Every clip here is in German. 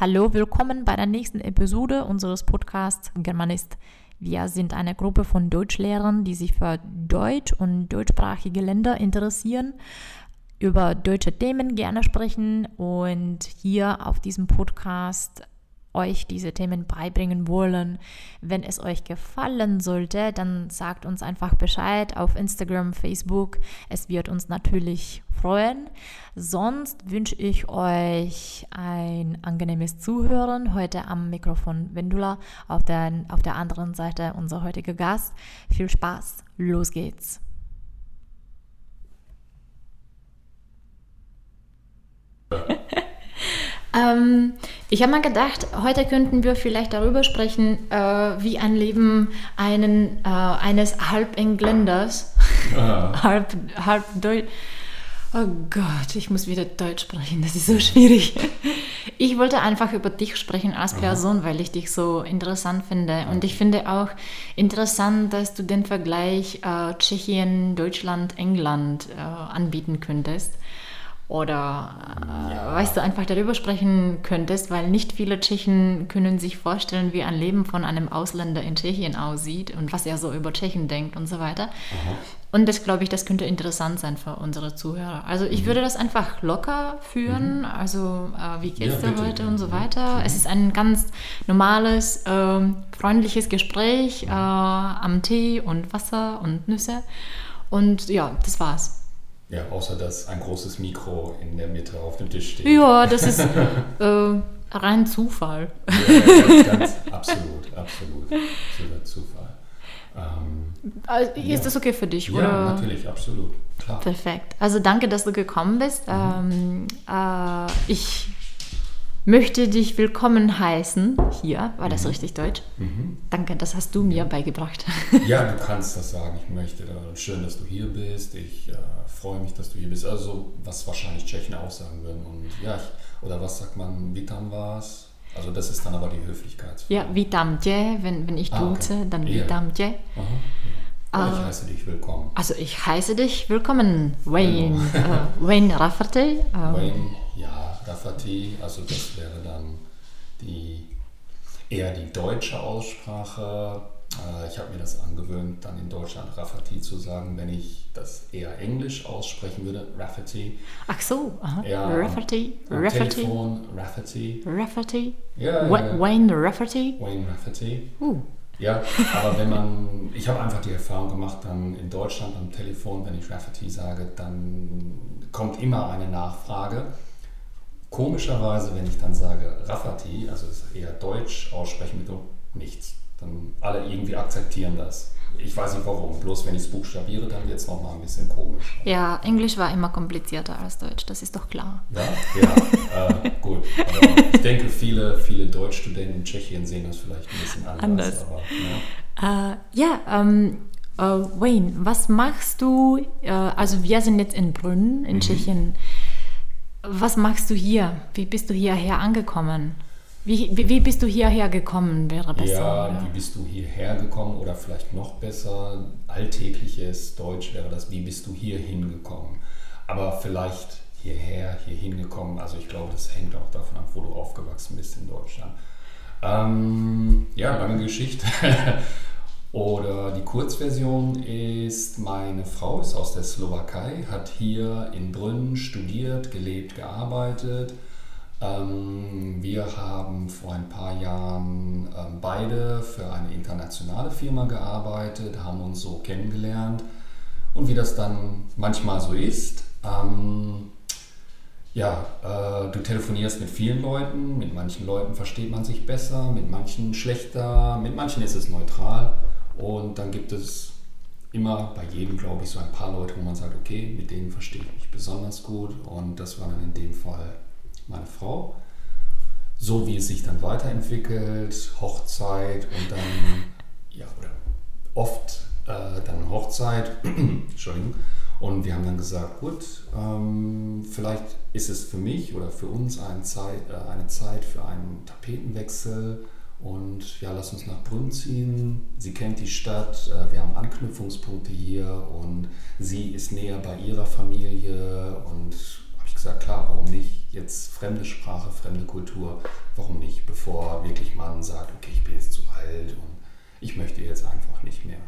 Hallo, willkommen bei der nächsten Episode unseres Podcasts Germanist. Wir sind eine Gruppe von Deutschlehrern, die sich für Deutsch und deutschsprachige Länder interessieren, über deutsche Themen gerne sprechen und hier auf diesem Podcast euch diese Themen beibringen wollen. Wenn es euch gefallen sollte, dann sagt uns einfach Bescheid auf Instagram, Facebook. Es wird uns natürlich freuen. Sonst wünsche ich euch ein angenehmes Zuhören heute am Mikrofon Wendula, auf der, auf der anderen Seite unser heutiger Gast. Viel Spaß, los geht's. Ähm, ich habe mal gedacht, heute könnten wir vielleicht darüber sprechen, äh, wie ein Leben einen, äh, eines Halbengländers, halb, halb Deutsch. Oh Gott, ich muss wieder Deutsch sprechen, das ist so schwierig. Ich wollte einfach über dich sprechen als Person, weil ich dich so interessant finde. Und ich finde auch interessant, dass du den Vergleich äh, Tschechien, Deutschland, England äh, anbieten könntest oder ja. weißt du, einfach darüber sprechen könntest, weil nicht viele Tschechen können sich vorstellen, wie ein Leben von einem Ausländer in Tschechien aussieht und was er so über Tschechen denkt und so weiter. Aha. Und das glaube ich, das könnte interessant sein für unsere Zuhörer. Also ich mhm. würde das einfach locker führen. Mhm. Also äh, wie geht's ja, dir heute und so weiter. Mhm. Es ist ein ganz normales, äh, freundliches Gespräch äh, am Tee und Wasser und Nüsse. Und ja, das war's. Ja, außer dass ein großes Mikro in der Mitte auf dem Tisch steht. Ja, das ist äh, rein Zufall. Ja, ganz, ganz, absolut, absolut. Absoluter Zufall. Ähm, also, ist ja. das okay für dich? Ja, oder? natürlich, absolut. Klar. Perfekt. Also danke, dass du gekommen bist. Mhm. Ähm, äh, ich möchte dich willkommen heißen hier. War das mhm. richtig deutsch? Mhm. Danke, das hast du mir beigebracht. Ja, du kannst das sagen. Ich möchte. Schön, dass du hier bist. Ich äh, freue mich, dass du hier bist. Also, was wahrscheinlich Tschechen auch sagen würden. Und ja, ich, oder was sagt man, Vitam was? Also, das ist dann aber die Höflichkeit. Ja, Vitam je, wenn, wenn ich duze, ah, okay. dann Vitam je. Ja, ich heiße dich willkommen. Also ich heiße dich willkommen, Wayne. Genau. uh, Wayne Rafferty. Um, Wayne, ja, Rafferty, also das wäre dann die eher die deutsche Aussprache. Äh, ich habe mir das angewöhnt, dann in Deutschland Rafferty zu sagen, wenn ich das eher englisch aussprechen würde, Rafferty. Ach so, aha. Ja, Rafferty, Rafferty. Telefon, Rafferty. Rafferty. Ja, ja. Wayne Rafferty. Wayne Rafferty. Uh. Ja, aber wenn man, ich habe einfach die Erfahrung gemacht, dann in Deutschland am Telefon, wenn ich Rafferty sage, dann kommt immer eine Nachfrage. Komischerweise, wenn ich dann sage Rafferty, also eher Deutsch aussprechen, mit nichts. Dann alle irgendwie akzeptieren das. Ich weiß nicht warum, bloß wenn ich es buchstabiere, dann wird es nochmal ein bisschen komisch. Ja, Englisch war immer komplizierter als Deutsch, das ist doch klar. Ja, ja, äh, gut. Aber ich denke, viele, viele Deutschstudenten in Tschechien sehen das vielleicht ein bisschen anders. anders. Aber, ja, äh, ja ähm, äh, Wayne, was machst du? Äh, also wir sind jetzt in Brünn in mhm. Tschechien. Was machst du hier? Wie bist du hierher angekommen? Wie, wie, wie, bist du hierher gekommen, wäre besser? Ja, oder? wie bist du hierher gekommen oder vielleicht noch besser, alltägliches Deutsch wäre das, wie bist du hier hingekommen? Aber vielleicht hierher, hier hingekommen, also ich glaube, das hängt auch davon ab, wo du aufgewachsen bist in Deutschland. Ähm, ja, lange Geschichte. oder die Kurzversion ist, meine Frau ist aus der Slowakei, hat hier in Brünn studiert, gelebt, gearbeitet ähm, wir haben vor ein paar Jahren ähm, beide für eine internationale Firma gearbeitet, haben uns so kennengelernt. Und wie das dann manchmal so ist, ähm, ja, äh, du telefonierst mit vielen Leuten, mit manchen Leuten versteht man sich besser, mit manchen schlechter, mit manchen ist es neutral. Und dann gibt es immer bei jedem, glaube ich, so ein paar Leute, wo man sagt, okay, mit denen verstehe ich mich besonders gut. Und das war dann in dem Fall meine Frau. So wie es sich dann weiterentwickelt, Hochzeit und dann, ja, oder oft äh, dann Hochzeit, Entschuldigung. Und wir haben dann gesagt, gut, ähm, vielleicht ist es für mich oder für uns eine Zeit, äh, eine Zeit für einen Tapetenwechsel. Und ja, lass uns nach Brünn ziehen. Sie kennt die Stadt, äh, wir haben Anknüpfungspunkte hier und sie ist näher bei ihrer Familie. Und habe ich gesagt, klar, warum nicht? jetzt fremde Sprache, fremde Kultur, warum nicht, bevor wirklich man sagt, okay, ich bin jetzt zu alt und ich möchte jetzt einfach nicht mehr.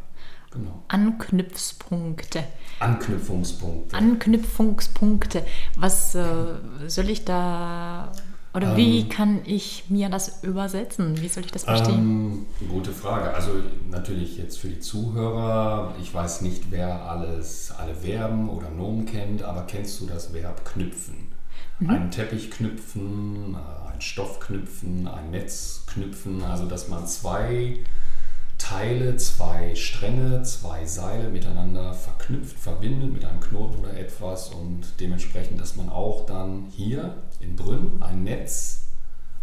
Genau. Anknüpfungspunkte. Anknüpfungspunkte. Anknüpfungspunkte. Was äh, soll ich da oder ähm, wie kann ich mir das übersetzen? Wie soll ich das verstehen? Ähm, gute Frage. Also natürlich jetzt für die Zuhörer, ich weiß nicht, wer alles alle Verben oder Nomen kennt, aber kennst du das Verb knüpfen? Mhm. Einen Teppich knüpfen, äh, einen Stoff knüpfen, ein Netz knüpfen, also dass man zwei Teile, zwei Stränge, zwei Seile miteinander verknüpft, verbindet mit einem Knoten oder etwas und dementsprechend, dass man auch dann hier in Brünn ein Netz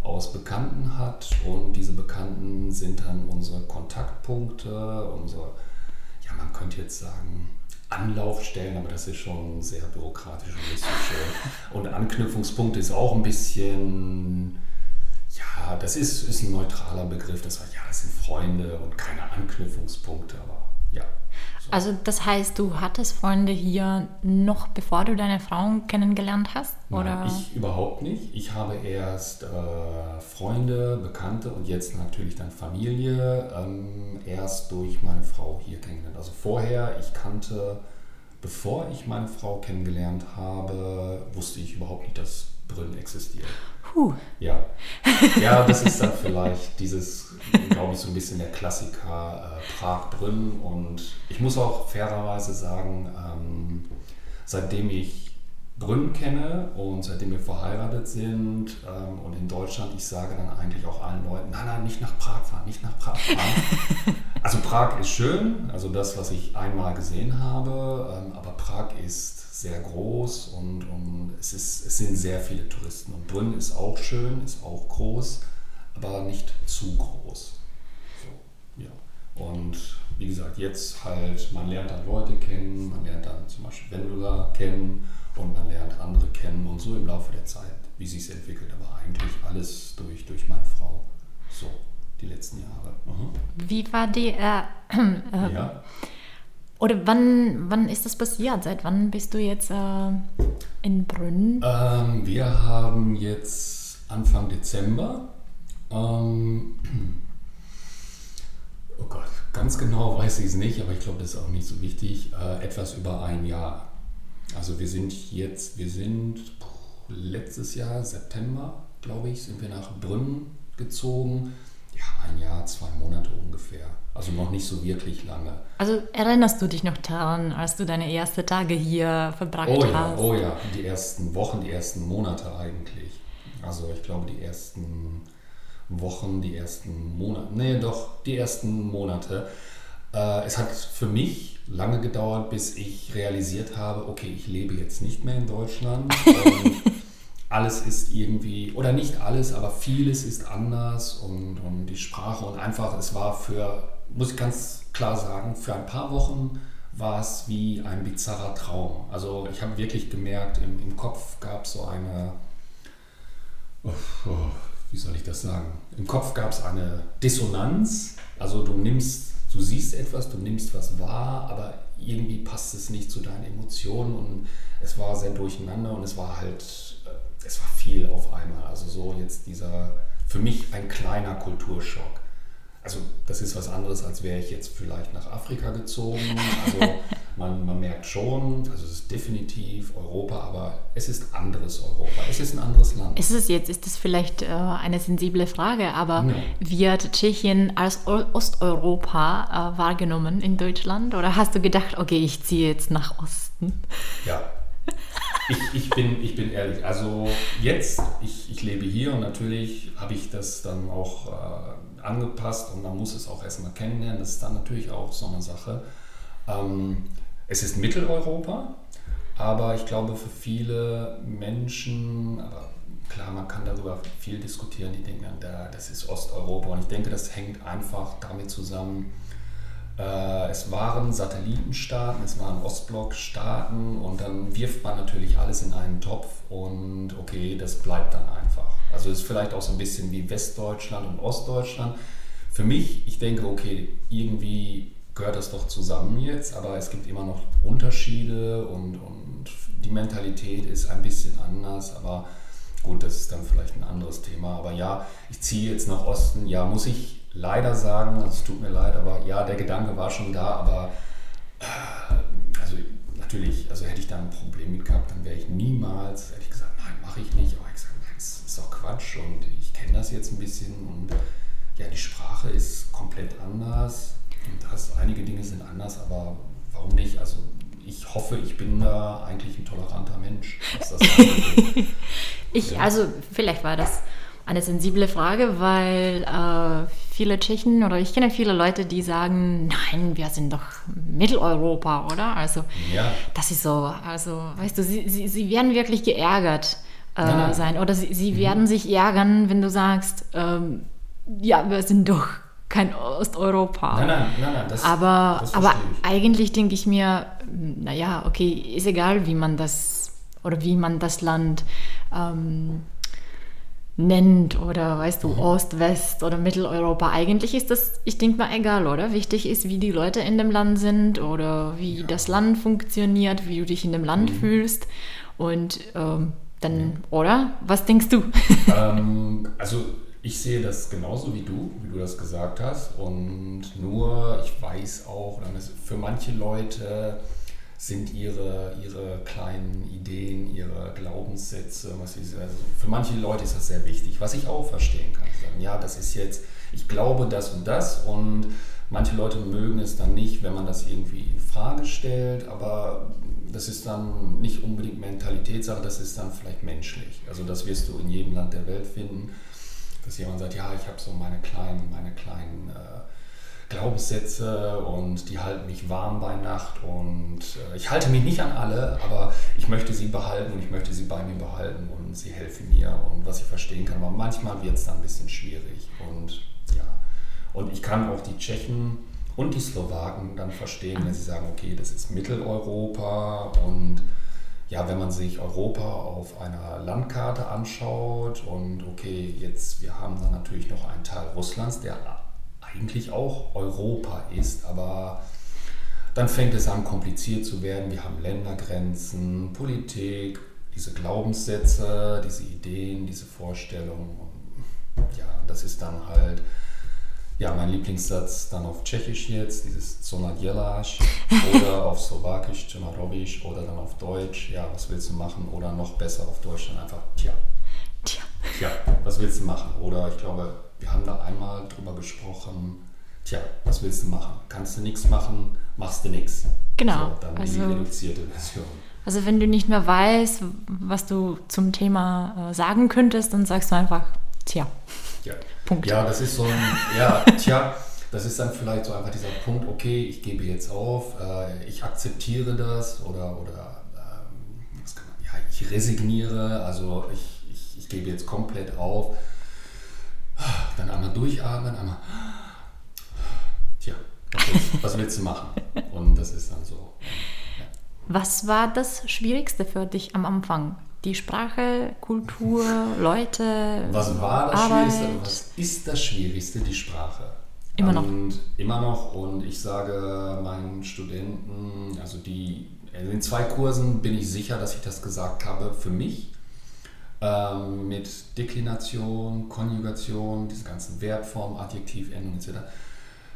aus Bekannten hat und diese Bekannten sind dann unsere Kontaktpunkte, unsere, ja man könnte jetzt sagen, Anlaufstellen, aber das ist schon sehr bürokratisch und nicht so schön. Und Anknüpfungspunkte ist auch ein bisschen ja, das ist, ist ein neutraler Begriff. Das heißt, ja, das sind Freunde und keine Anknüpfungspunkte, aber ja. So. Also das heißt, du hattest Freunde hier noch bevor du deine Frau kennengelernt hast? Oder? Nein, ich überhaupt nicht. Ich habe erst äh, Freunde, Bekannte und jetzt natürlich dann Familie ähm, erst durch meine Frau hier kennengelernt. Also vorher, ich kannte, bevor ich meine Frau kennengelernt habe, wusste ich überhaupt nicht, dass Brünn existiert. Puh. Ja. ja, das ist dann vielleicht dieses, glaube ich, so ein bisschen der Klassiker äh, Prag-Brünn. Und ich muss auch fairerweise sagen, ähm, seitdem ich Brünn kenne und seitdem wir verheiratet sind ähm, und in Deutschland, ich sage dann eigentlich auch allen Leuten, nein, nein, nicht nach Prag fahren, nicht nach Prag fahren. also Prag ist schön, also das, was ich einmal gesehen habe, ähm, aber Prag ist sehr groß und, und es, ist, es sind sehr viele Touristen. Und Brünn ist auch schön, ist auch groß, aber nicht zu groß. So, ja. Und wie gesagt, jetzt halt, man lernt dann Leute kennen, man lernt dann zum Beispiel Wendler kennen und man lernt andere kennen und so im Laufe der Zeit, wie sich es entwickelt. Aber eigentlich alles durch, durch meine Frau. So, die letzten Jahre. Mhm. Wie war die. Äh, äh, ja. Oder wann, wann ist das passiert? Seit wann bist du jetzt äh, in Brünn? Ähm, wir haben jetzt Anfang Dezember. Ähm, oh Gott, ganz genau weiß ich es nicht, aber ich glaube, das ist auch nicht so wichtig. Äh, etwas über ein Jahr. Also wir sind jetzt, wir sind letztes Jahr, September, glaube ich, sind wir nach Brünn gezogen. Ja, ein Jahr, zwei Monate ungefähr. Also noch nicht so wirklich lange. Also erinnerst du dich noch daran, als du deine ersten Tage hier verbracht oh ja, hast? Oh ja, die ersten Wochen, die ersten Monate eigentlich. Also ich glaube die ersten Wochen, die ersten Monate, nee doch, die ersten Monate. Äh, es hat für mich lange gedauert, bis ich realisiert habe, okay, ich lebe jetzt nicht mehr in Deutschland. alles ist irgendwie, oder nicht alles, aber vieles ist anders und, und die Sprache und einfach, es war für muss ich ganz klar sagen, für ein paar Wochen war es wie ein bizarrer Traum. Also ich habe wirklich gemerkt, im, im Kopf gab es so eine, oh, oh, wie soll ich das sagen? Im Kopf gab es eine Dissonanz. Also du nimmst, du siehst etwas, du nimmst was wahr, aber irgendwie passt es nicht zu deinen Emotionen und es war sehr durcheinander und es war halt, es war viel auf einmal. Also so jetzt dieser, für mich ein kleiner Kulturschock also das ist was anderes, als wäre ich jetzt vielleicht nach Afrika gezogen. Also man, man merkt schon, also es ist definitiv Europa, aber es ist anderes Europa. Es ist ein anderes Land. Ist es jetzt, ist das vielleicht äh, eine sensible Frage, aber ja. wird Tschechien als o Osteuropa äh, wahrgenommen in Deutschland? Oder hast du gedacht, okay, ich ziehe jetzt nach Osten? Ja. Ich, ich, bin, ich bin ehrlich, also jetzt, ich, ich lebe hier und natürlich habe ich das dann auch äh, angepasst und man muss es auch erstmal kennenlernen. Das ist dann natürlich auch so eine Sache. Ähm, es ist Mitteleuropa, aber ich glaube für viele Menschen, aber klar, man kann darüber viel diskutieren, die denken dann, das ist Osteuropa und ich denke, das hängt einfach damit zusammen, es waren Satellitenstaaten, es waren Ostblockstaaten und dann wirft man natürlich alles in einen Topf und okay, das bleibt dann einfach. Also es ist vielleicht auch so ein bisschen wie Westdeutschland und Ostdeutschland. Für mich, ich denke, okay, irgendwie gehört das doch zusammen jetzt, aber es gibt immer noch Unterschiede und, und die Mentalität ist ein bisschen anders, aber gut, das ist dann vielleicht ein anderes Thema. Aber ja, ich ziehe jetzt nach Osten. Ja, muss ich leider sagen, also es tut mir leid, aber ja, der Gedanke war schon da, aber äh, also natürlich, also hätte ich da ein Problem mit gehabt, dann wäre ich niemals, hätte ich gesagt, nein, mache ich nicht. Aber ich gesagt, nein, das ist doch Quatsch und ich kenne das jetzt ein bisschen und ja, die Sprache ist komplett anders und das, einige Dinge sind anders, aber warum nicht? Also ich hoffe, ich bin da eigentlich ein toleranter Mensch. ich, also vielleicht war das eine sensible Frage, weil äh, viele Tschechen oder ich kenne viele Leute, die sagen, nein, wir sind doch Mitteleuropa, oder? Also ja. das ist so, also weißt du, sie, sie, sie werden wirklich geärgert äh, nein. sein oder sie, sie mhm. werden sich ärgern, wenn du sagst, ähm, ja, wir sind doch kein Osteuropa. Nein, nein, nein, nein. Das, aber das aber eigentlich denke ich mir, naja, okay, ist egal, wie man das oder wie man das Land ähm, nennt oder weißt du. Ost, West oder Mitteleuropa. Eigentlich ist das, ich denke mal, egal, oder? Wichtig ist, wie die Leute in dem Land sind oder wie ja. das Land funktioniert, wie du dich in dem Land mhm. fühlst. Und ähm, dann, mhm. oder? Was denkst du? Ähm, also ich sehe das genauso wie du, wie du das gesagt hast. Und nur, ich weiß auch, für manche Leute sind ihre, ihre kleinen Ideen, ihre Glaubenssätze, was sie, also für manche Leute ist das sehr wichtig, was ich auch verstehen kann. Sagen, ja, das ist jetzt, ich glaube das und das und manche Leute mögen es dann nicht, wenn man das irgendwie in Frage stellt, aber das ist dann nicht unbedingt Mentalitätssache, das ist dann vielleicht menschlich. Also das wirst du in jedem Land der Welt finden dass jemand sagt, ja, ich habe so meine kleinen, meine kleinen äh, Glaubenssätze und die halten mich warm bei Nacht und äh, ich halte mich nicht an alle, aber ich möchte sie behalten und ich möchte sie bei mir behalten und sie helfen mir und was ich verstehen kann, aber manchmal wird es dann ein bisschen schwierig und ja, und ich kann auch die Tschechen und die Slowaken dann verstehen, wenn sie sagen, okay, das ist Mitteleuropa und ja, wenn man sich Europa auf einer Landkarte anschaut und okay, jetzt wir haben dann natürlich noch einen Teil Russlands, der eigentlich auch Europa ist, aber dann fängt es an kompliziert zu werden. Wir haben Ländergrenzen, Politik, diese Glaubenssätze, diese Ideen, diese Vorstellungen. ja, das ist dann halt ja, mein Lieblingssatz dann auf Tschechisch jetzt, dieses Zonadjelaš oder auf Slowakisch Czemarovic oder dann auf Deutsch, ja, was willst du machen? Oder noch besser auf Deutsch dann einfach, tja. Tja. Tja, was willst du machen? Oder ich glaube, wir haben da einmal drüber gesprochen, tja, was willst du machen? Kannst du nichts machen, machst du nichts. Genau. So, dann also, die reduzierte Version. Also wenn du nicht mehr weißt, was du zum Thema äh, sagen könntest, dann sagst du einfach, tja. Ja. Punkt. Ja, das ist so ein, ja, tja, das ist dann vielleicht so einfach dieser Punkt, okay, ich gebe jetzt auf, äh, ich akzeptiere das oder, oder ähm, man, ja, ich resigniere, also ich, ich, ich gebe jetzt komplett auf. Dann einmal durchatmen, einmal, tja, was willst, was willst du machen? Und das ist dann so. Ja. Was war das Schwierigste für dich am Anfang? die Sprache, Kultur, Leute. Was war das Arbeit. Schwierigste? Was ist das Schwierigste? Die Sprache. Immer noch. Und immer noch. Und ich sage meinen Studenten, also die in den zwei Kursen bin ich sicher, dass ich das gesagt habe für mich. Ähm, mit Deklination, Konjugation, diese ganzen Verbformen, Adjektivendungen etc.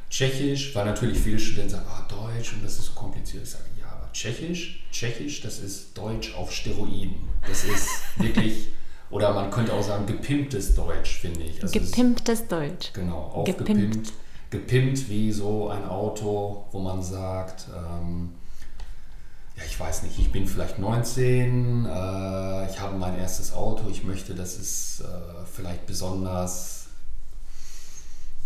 Tschechisch, weil natürlich viele Studenten sagen, ah, Deutsch und das ist so kompliziert. Ich sage, Tschechisch. Tschechisch, das ist Deutsch auf Steroiden. Das ist wirklich, oder man könnte auch sagen, gepimptes Deutsch, finde ich. Also gepimptes ist, Deutsch. Genau, aufgepimpt. Gepimpt. gepimpt wie so ein Auto, wo man sagt, ähm, ja, ich weiß nicht, ich bin vielleicht 19, äh, ich habe mein erstes Auto, ich möchte, dass es äh, vielleicht besonders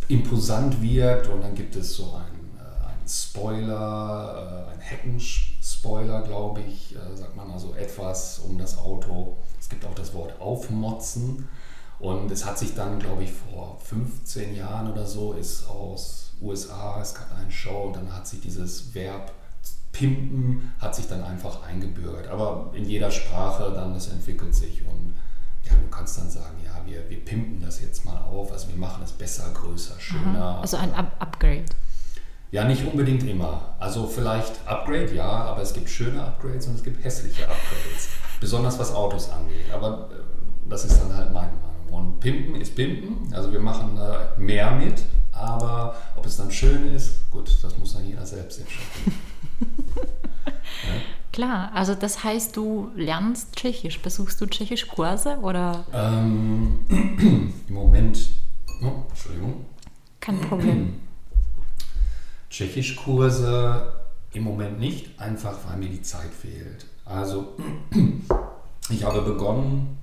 imposant wirkt und dann gibt es so einen, äh, einen Spoiler, äh, einen Heckenspoiler Spoiler, glaube ich, äh, sagt man also etwas um das Auto. Es gibt auch das Wort aufmotzen. Und es hat sich dann, glaube ich, vor 15 Jahren oder so, ist aus USA, es gab eine Show und dann hat sich dieses Verb pimpen, hat sich dann einfach eingebürgert. Aber in jeder Sprache dann, das entwickelt sich und ja, du kannst dann sagen, ja, wir, wir pimpen das jetzt mal auf, also wir machen es besser, größer, schöner. Aha, also ein Up Upgrade. Ja, nicht unbedingt immer. Also vielleicht Upgrade, ja, aber es gibt schöne Upgrades und es gibt hässliche Upgrades. Besonders was Autos angeht. Aber Das ist dann halt meine Meinung. Und Pimpen ist Pimpen, also wir machen äh, mehr mit, aber ob es dann schön ist, gut, das muss dann jeder selbst entscheiden. Klar, also das heißt, du lernst Tschechisch. Besuchst du Tschechisch-Kurse oder? Ähm, Im Moment, oh, Entschuldigung. Kein Problem. Tschechisch-Kurse im Moment nicht, einfach weil mir die Zeit fehlt. Also ich habe begonnen,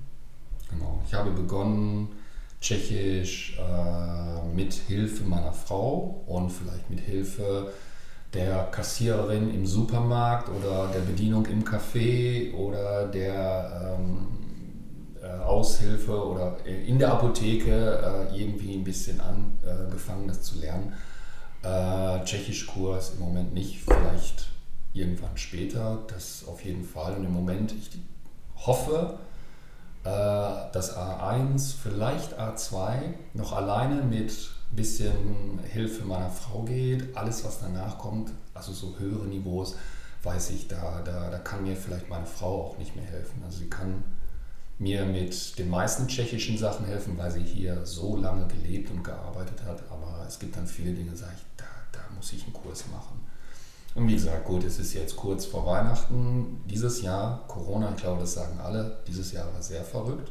genau, ich habe begonnen Tschechisch äh, mit Hilfe meiner Frau und vielleicht mit Hilfe der Kassiererin im Supermarkt oder der Bedienung im Café oder der ähm, äh, Aushilfe oder in der Apotheke äh, irgendwie ein bisschen angefangen, das zu lernen. Äh, Tschechischkurs im Moment nicht, vielleicht irgendwann später, das auf jeden Fall. Und im Moment, ich hoffe, äh, dass A1, vielleicht A2 noch alleine mit bisschen Hilfe meiner Frau geht. Alles, was danach kommt, also so höhere Niveaus, weiß ich, da, da, da kann mir vielleicht meine Frau auch nicht mehr helfen. Also sie kann mir mit den meisten tschechischen Sachen helfen, weil sie hier so lange gelebt und gearbeitet hat. Aber es gibt dann viele Dinge, sage ich, da, da muss ich einen Kurs machen. Und wie gesagt, gut, es ist jetzt kurz vor Weihnachten. Dieses Jahr, Corona, ich glaube, das sagen alle, dieses Jahr war sehr verrückt.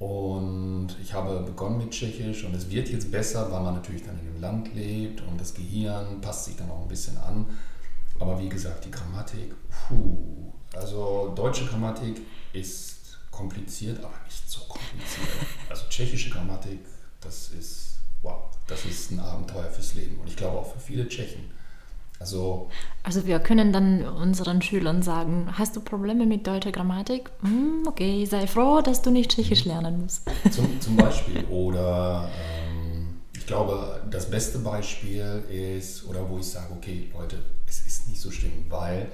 Und ich habe begonnen mit Tschechisch und es wird jetzt besser, weil man natürlich dann in dem Land lebt und das Gehirn passt sich dann auch ein bisschen an. Aber wie gesagt, die Grammatik, puh. Also deutsche Grammatik ist kompliziert, aber nicht so kompliziert. Also tschechische Grammatik, das ist, wow, das ist ein Abenteuer fürs Leben. Und ich glaube auch für viele Tschechen. Also, also wir können dann unseren Schülern sagen, hast du Probleme mit deutscher Grammatik? Hm, okay, sei froh, dass du nicht Tschechisch lernen musst. Zum, zum Beispiel. Oder ähm, ich glaube, das beste Beispiel ist, oder wo ich sage, okay, Leute, es ist nicht so schlimm, weil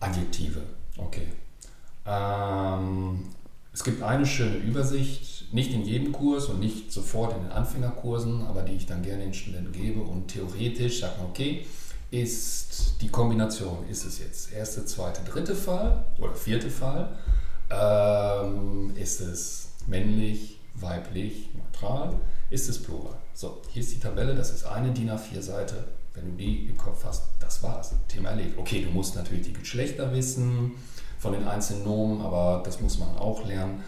Adjektive, okay. Ähm, es gibt eine schöne Übersicht, nicht in jedem Kurs und nicht sofort in den Anfängerkursen, aber die ich dann gerne den Studenten gebe. Und theoretisch sagt man, okay, ist die Kombination, ist es jetzt erste, zweite, dritte Fall oder vierte Fall? Ähm, ist es männlich, weiblich, neutral? Ist es plural? So, hier ist die Tabelle, das ist eine DIN A4-Seite. Wenn du die im Kopf hast, das war's. Thema erledigt. Okay, du musst natürlich die Geschlechter wissen von den einzelnen Nomen, aber das muss man auch lernen.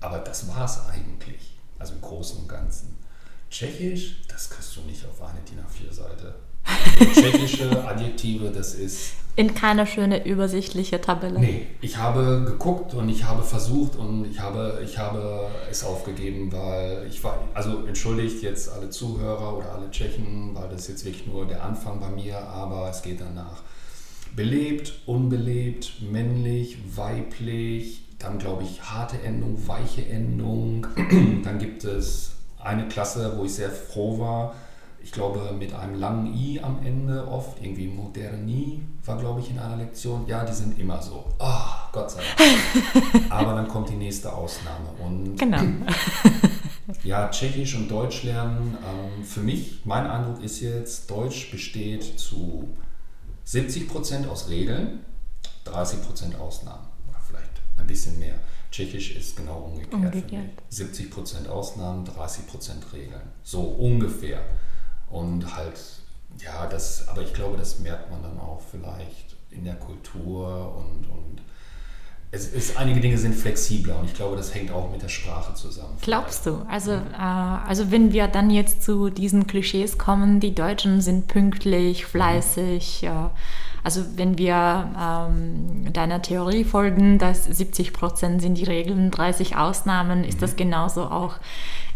Aber das war es eigentlich, also im Großen und Ganzen. Tschechisch, das kriegst du nicht auf eine DIN A4-Seite. Tschechische Adjektive, das ist. In keine schöne übersichtliche Tabelle. Nee, ich habe geguckt und ich habe versucht und ich habe, ich habe es aufgegeben, weil ich war, also entschuldigt jetzt alle Zuhörer oder alle Tschechen, weil das jetzt wirklich nur der Anfang bei mir, aber es geht danach belebt, unbelebt, männlich, weiblich, dann glaube ich harte Endung, weiche Endung. dann gibt es eine Klasse, wo ich sehr froh war. Ich glaube mit einem langen I am Ende oft, irgendwie moderni war glaube ich in einer Lektion. Ja, die sind immer so. Oh, Gott sei Dank. Aber dann kommt die nächste Ausnahme. Und genau. ja, Tschechisch und Deutsch lernen. Ähm, für mich, mein Eindruck ist jetzt, Deutsch besteht zu 70% aus Regeln, 30% Ausnahmen ein bisschen mehr. Tschechisch ist genau umgekehrt. umgekehrt. 70% Ausnahmen, 30% Regeln. So ungefähr. Und halt, ja, das, aber ich glaube, das merkt man dann auch vielleicht in der Kultur und, und es ist, einige Dinge sind flexibler und ich glaube, das hängt auch mit der Sprache zusammen. Glaubst du? Also, äh, also wenn wir dann jetzt zu diesen Klischees kommen, die Deutschen sind pünktlich, fleißig. Mhm. Äh, also wenn wir ähm, deiner Theorie folgen, dass 70 Prozent sind die Regeln, 30 Ausnahmen, ist mhm. das genauso auch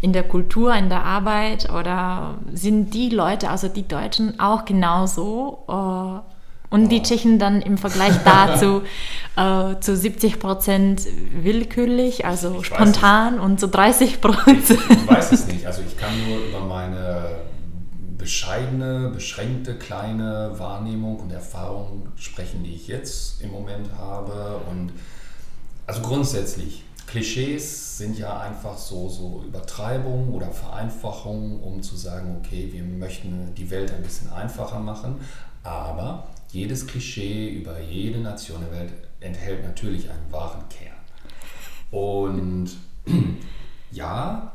in der Kultur, in der Arbeit oder sind die Leute, also die Deutschen, auch genauso? Äh, und die Tschechen dann im Vergleich dazu äh, zu 70 Prozent willkürlich, also ich spontan und zu 30 Prozent. Ich, ich weiß es nicht. Also ich kann nur über meine bescheidene, beschränkte, kleine Wahrnehmung und Erfahrung sprechen, die ich jetzt im Moment habe. Und also grundsätzlich, Klischees sind ja einfach so, so Übertreibungen oder Vereinfachungen, um zu sagen, okay, wir möchten die Welt ein bisschen einfacher machen. Aber jedes Klischee über jede Nation der Welt enthält natürlich einen wahren Kern. Und ja,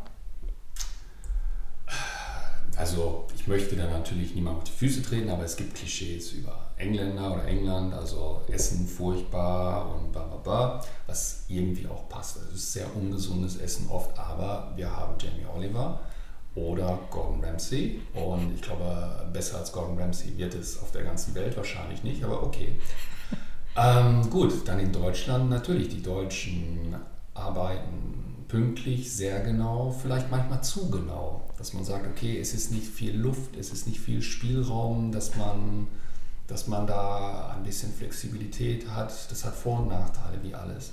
also ich möchte da natürlich niemand auf die Füße treten, aber es gibt Klischees über Engländer oder England, also Essen furchtbar und bla bla bla, was irgendwie auch passt. Also es ist sehr ungesundes Essen oft, aber wir haben Jamie Oliver oder Gordon Ramsay und ich glaube, besser als Gordon Ramsay wird es auf der ganzen Welt wahrscheinlich nicht, aber okay. Ähm, gut, dann in Deutschland natürlich. Die Deutschen arbeiten pünktlich, sehr genau, vielleicht manchmal zu genau. Dass man sagt, okay, es ist nicht viel Luft, es ist nicht viel Spielraum, dass man, dass man da ein bisschen Flexibilität hat. Das hat Vor- und Nachteile wie alles.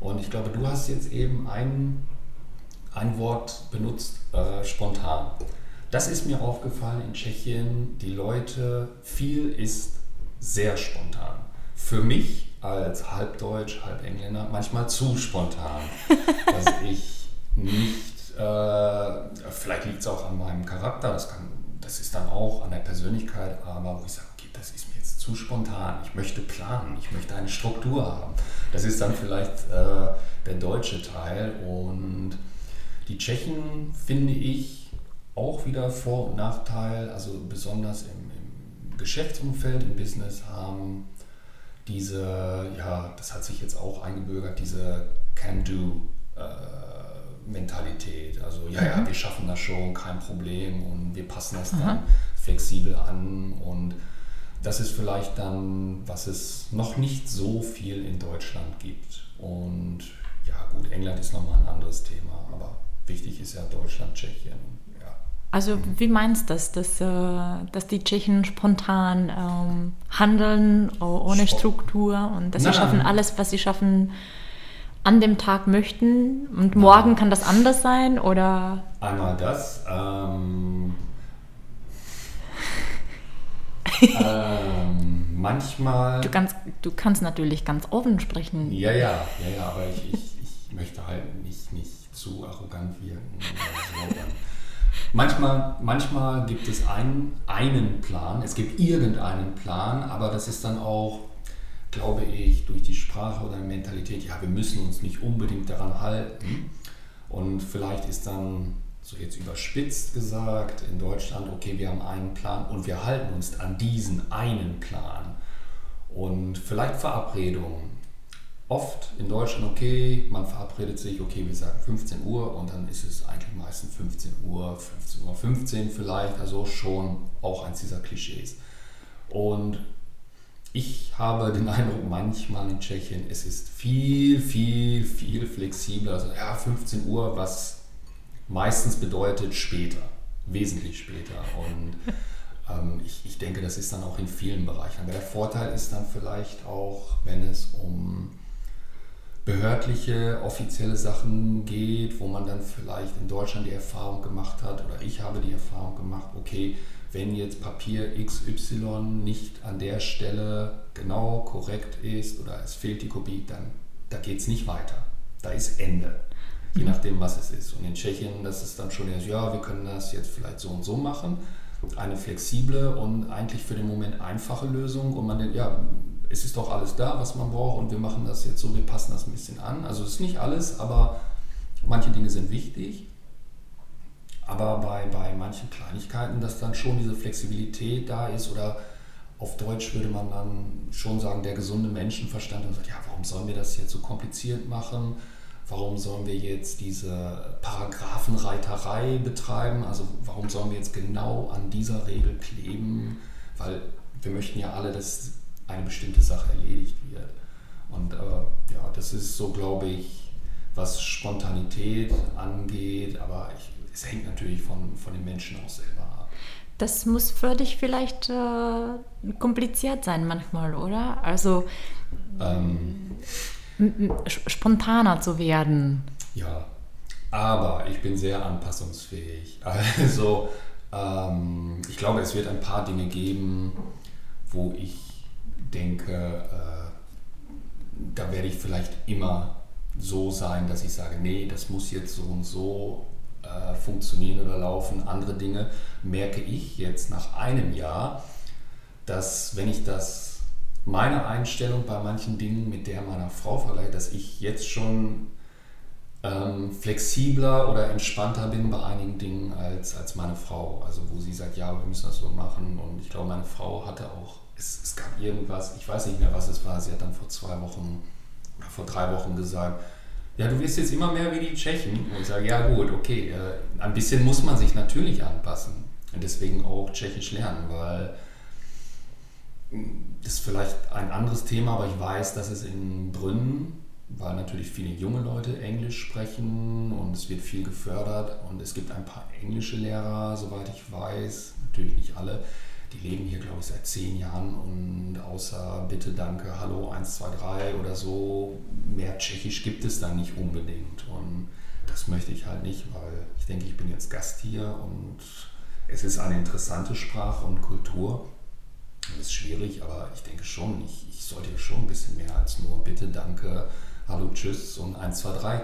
Und ich glaube, du hast jetzt eben ein, ein Wort benutzt, äh, spontan. Das ist mir aufgefallen in Tschechien. Die Leute, viel ist sehr spontan für mich als Halbdeutsch, Halbengländer manchmal zu spontan, dass ich nicht, äh, vielleicht liegt es auch an meinem Charakter, das, kann, das ist dann auch an der Persönlichkeit, aber wo ich sage, okay, das ist mir jetzt zu spontan, ich möchte planen, ich möchte eine Struktur haben. Das ist dann vielleicht äh, der deutsche Teil und die Tschechen finde ich auch wieder Vor- und Nachteil, also besonders im, im Geschäftsumfeld, im Business haben diese, ja, das hat sich jetzt auch eingebürgert, diese Can-Do-Mentalität. also ja, mhm. ja, wir schaffen das schon, kein Problem und wir passen das dann flexibel an und das ist vielleicht dann, was es noch nicht so viel in Deutschland gibt. Und ja gut, England ist nochmal ein anderes Thema, aber wichtig ist ja Deutschland, Tschechien also wie meinst du das, dass, äh, dass die Tschechen spontan ähm, handeln, ohne Struktur und dass Nein. sie schaffen alles, was sie schaffen, an dem Tag möchten und morgen kann das anders sein oder? Einmal das. Ähm, ähm, manchmal. Du kannst, du kannst natürlich ganz offen sprechen. Ja, ja, ja, ja aber ich, ich, ich möchte halt nicht, nicht zu arrogant wirken. Manchmal, manchmal gibt es einen, einen Plan, es gibt irgendeinen Plan, aber das ist dann auch, glaube ich, durch die Sprache oder Mentalität, ja, wir müssen uns nicht unbedingt daran halten. Und vielleicht ist dann, so jetzt überspitzt gesagt, in Deutschland, okay, wir haben einen Plan und wir halten uns an diesen einen Plan. Und vielleicht Verabredungen oft in Deutschland, okay, man verabredet sich, okay, wir sagen 15 Uhr und dann ist es eigentlich meistens 15 Uhr, 15 Uhr 15 vielleicht, also schon auch eins dieser Klischees. Und ich habe den Eindruck, manchmal in Tschechien, es ist viel, viel, viel flexibler. Also ja, 15 Uhr, was meistens bedeutet später, wesentlich später. Und ähm, ich, ich denke, das ist dann auch in vielen Bereichen. Aber der Vorteil ist dann vielleicht auch, wenn es um behördliche, offizielle Sachen geht, wo man dann vielleicht in Deutschland die Erfahrung gemacht hat, oder ich habe die Erfahrung gemacht, okay, wenn jetzt Papier XY nicht an der Stelle genau korrekt ist oder es fehlt die Kopie, dann da geht es nicht weiter. Da ist Ende. Je mhm. nachdem, was es ist. Und in Tschechien, das ist dann schon, ja, wir können das jetzt vielleicht so und so machen. Eine flexible und eigentlich für den Moment einfache Lösung. Und man denkt, ja, es ist doch alles da, was man braucht und wir machen das jetzt so, wir passen das ein bisschen an. Also es ist nicht alles, aber manche Dinge sind wichtig. Aber bei, bei manchen Kleinigkeiten, dass dann schon diese Flexibilität da ist oder auf Deutsch würde man dann schon sagen, der gesunde Menschenverstand und sagt, ja, warum sollen wir das jetzt so kompliziert machen? Warum sollen wir jetzt diese Paragraphenreiterei betreiben? Also warum sollen wir jetzt genau an dieser Regel kleben? Weil wir möchten ja alle, dass eine bestimmte Sache erledigt wird. Und äh, ja, das ist so, glaube ich, was Spontanität angeht, aber ich, es hängt natürlich von, von den Menschen auch selber ab. Das muss für dich vielleicht äh, kompliziert sein manchmal, oder? Also ähm, spontaner zu werden. Ja, aber ich bin sehr anpassungsfähig. Also ähm, ich glaube, es wird ein paar Dinge geben, wo ich denke, äh, da werde ich vielleicht immer so sein, dass ich sage, nee, das muss jetzt so und so äh, funktionieren oder laufen. Andere Dinge merke ich jetzt nach einem Jahr, dass wenn ich das meine Einstellung bei manchen Dingen mit der meiner Frau vergleiche, dass ich jetzt schon ähm, flexibler oder entspannter bin bei einigen Dingen als, als meine Frau. Also wo sie sagt, ja, wir müssen das so machen. Und ich glaube, meine Frau hatte auch, es, es gab irgendwas, ich weiß nicht mehr, was es war. Sie hat dann vor zwei Wochen oder vor drei Wochen gesagt, ja, du wirst jetzt immer mehr wie die Tschechen. Und ich sage, ja gut, okay, äh, ein bisschen muss man sich natürlich anpassen. Und deswegen auch Tschechisch lernen, weil das ist vielleicht ein anderes Thema, aber ich weiß, dass es in Brünn weil natürlich viele junge Leute Englisch sprechen und es wird viel gefördert und es gibt ein paar englische Lehrer, soweit ich weiß, natürlich nicht alle, die leben hier, glaube ich, seit zehn Jahren und außer Bitte, Danke, Hallo, 1, 2, 3 oder so, mehr Tschechisch gibt es dann nicht unbedingt und das möchte ich halt nicht, weil ich denke, ich bin jetzt Gast hier und es ist eine interessante Sprache und Kultur. Das ist schwierig, aber ich denke schon, ich, ich sollte schon ein bisschen mehr als nur Bitte, Danke, Hallo, Tschüss und 1, 2, 3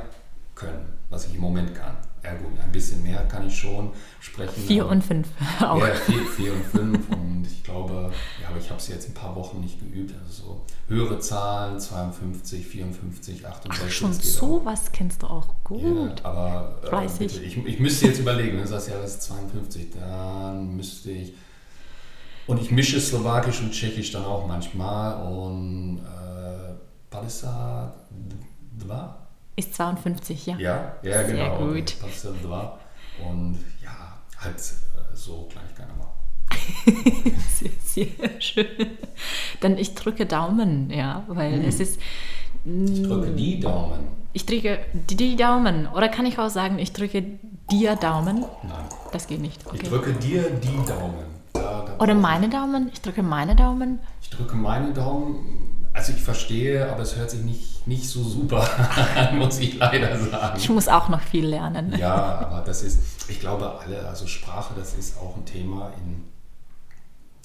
können, was ich im Moment kann. Ja gut, ein bisschen mehr kann ich schon sprechen. 4 und 5 auch. Ja, 4 und 5 und ich glaube, ja, aber ich habe es jetzt ein paar Wochen nicht geübt. Also so höhere Zahlen, 52, 54, 68. Ach, schon so was kennst du auch gut. Ja, aber äh, ich, ich müsste jetzt überlegen, wenn du sagst, ja, das ist 52, dann müsste ich... Und ich mische Slowakisch und Tschechisch dann auch manchmal und... Äh, 52. Ist 52, ja. Ja, ja genau. Sehr gut. 52. Und ja, halt äh, so Kleinigkeiten aber. sehr, sehr schön. Dann ich drücke Daumen, ja, weil hm. es ist. Ich drücke die Daumen. Ich drücke die Daumen. Oder kann ich auch sagen, ich drücke dir Daumen? Nein. Das geht nicht. Okay. Ich drücke dir die Daumen. Da, da Oder meine Daumen? Ich drücke meine Daumen. Ich drücke meine Daumen also ich verstehe, aber es hört sich nicht, nicht so super an, muss ich leider sagen. Ich muss auch noch viel lernen. Ja, aber das ist, ich glaube alle, also Sprache, das ist auch ein Thema in,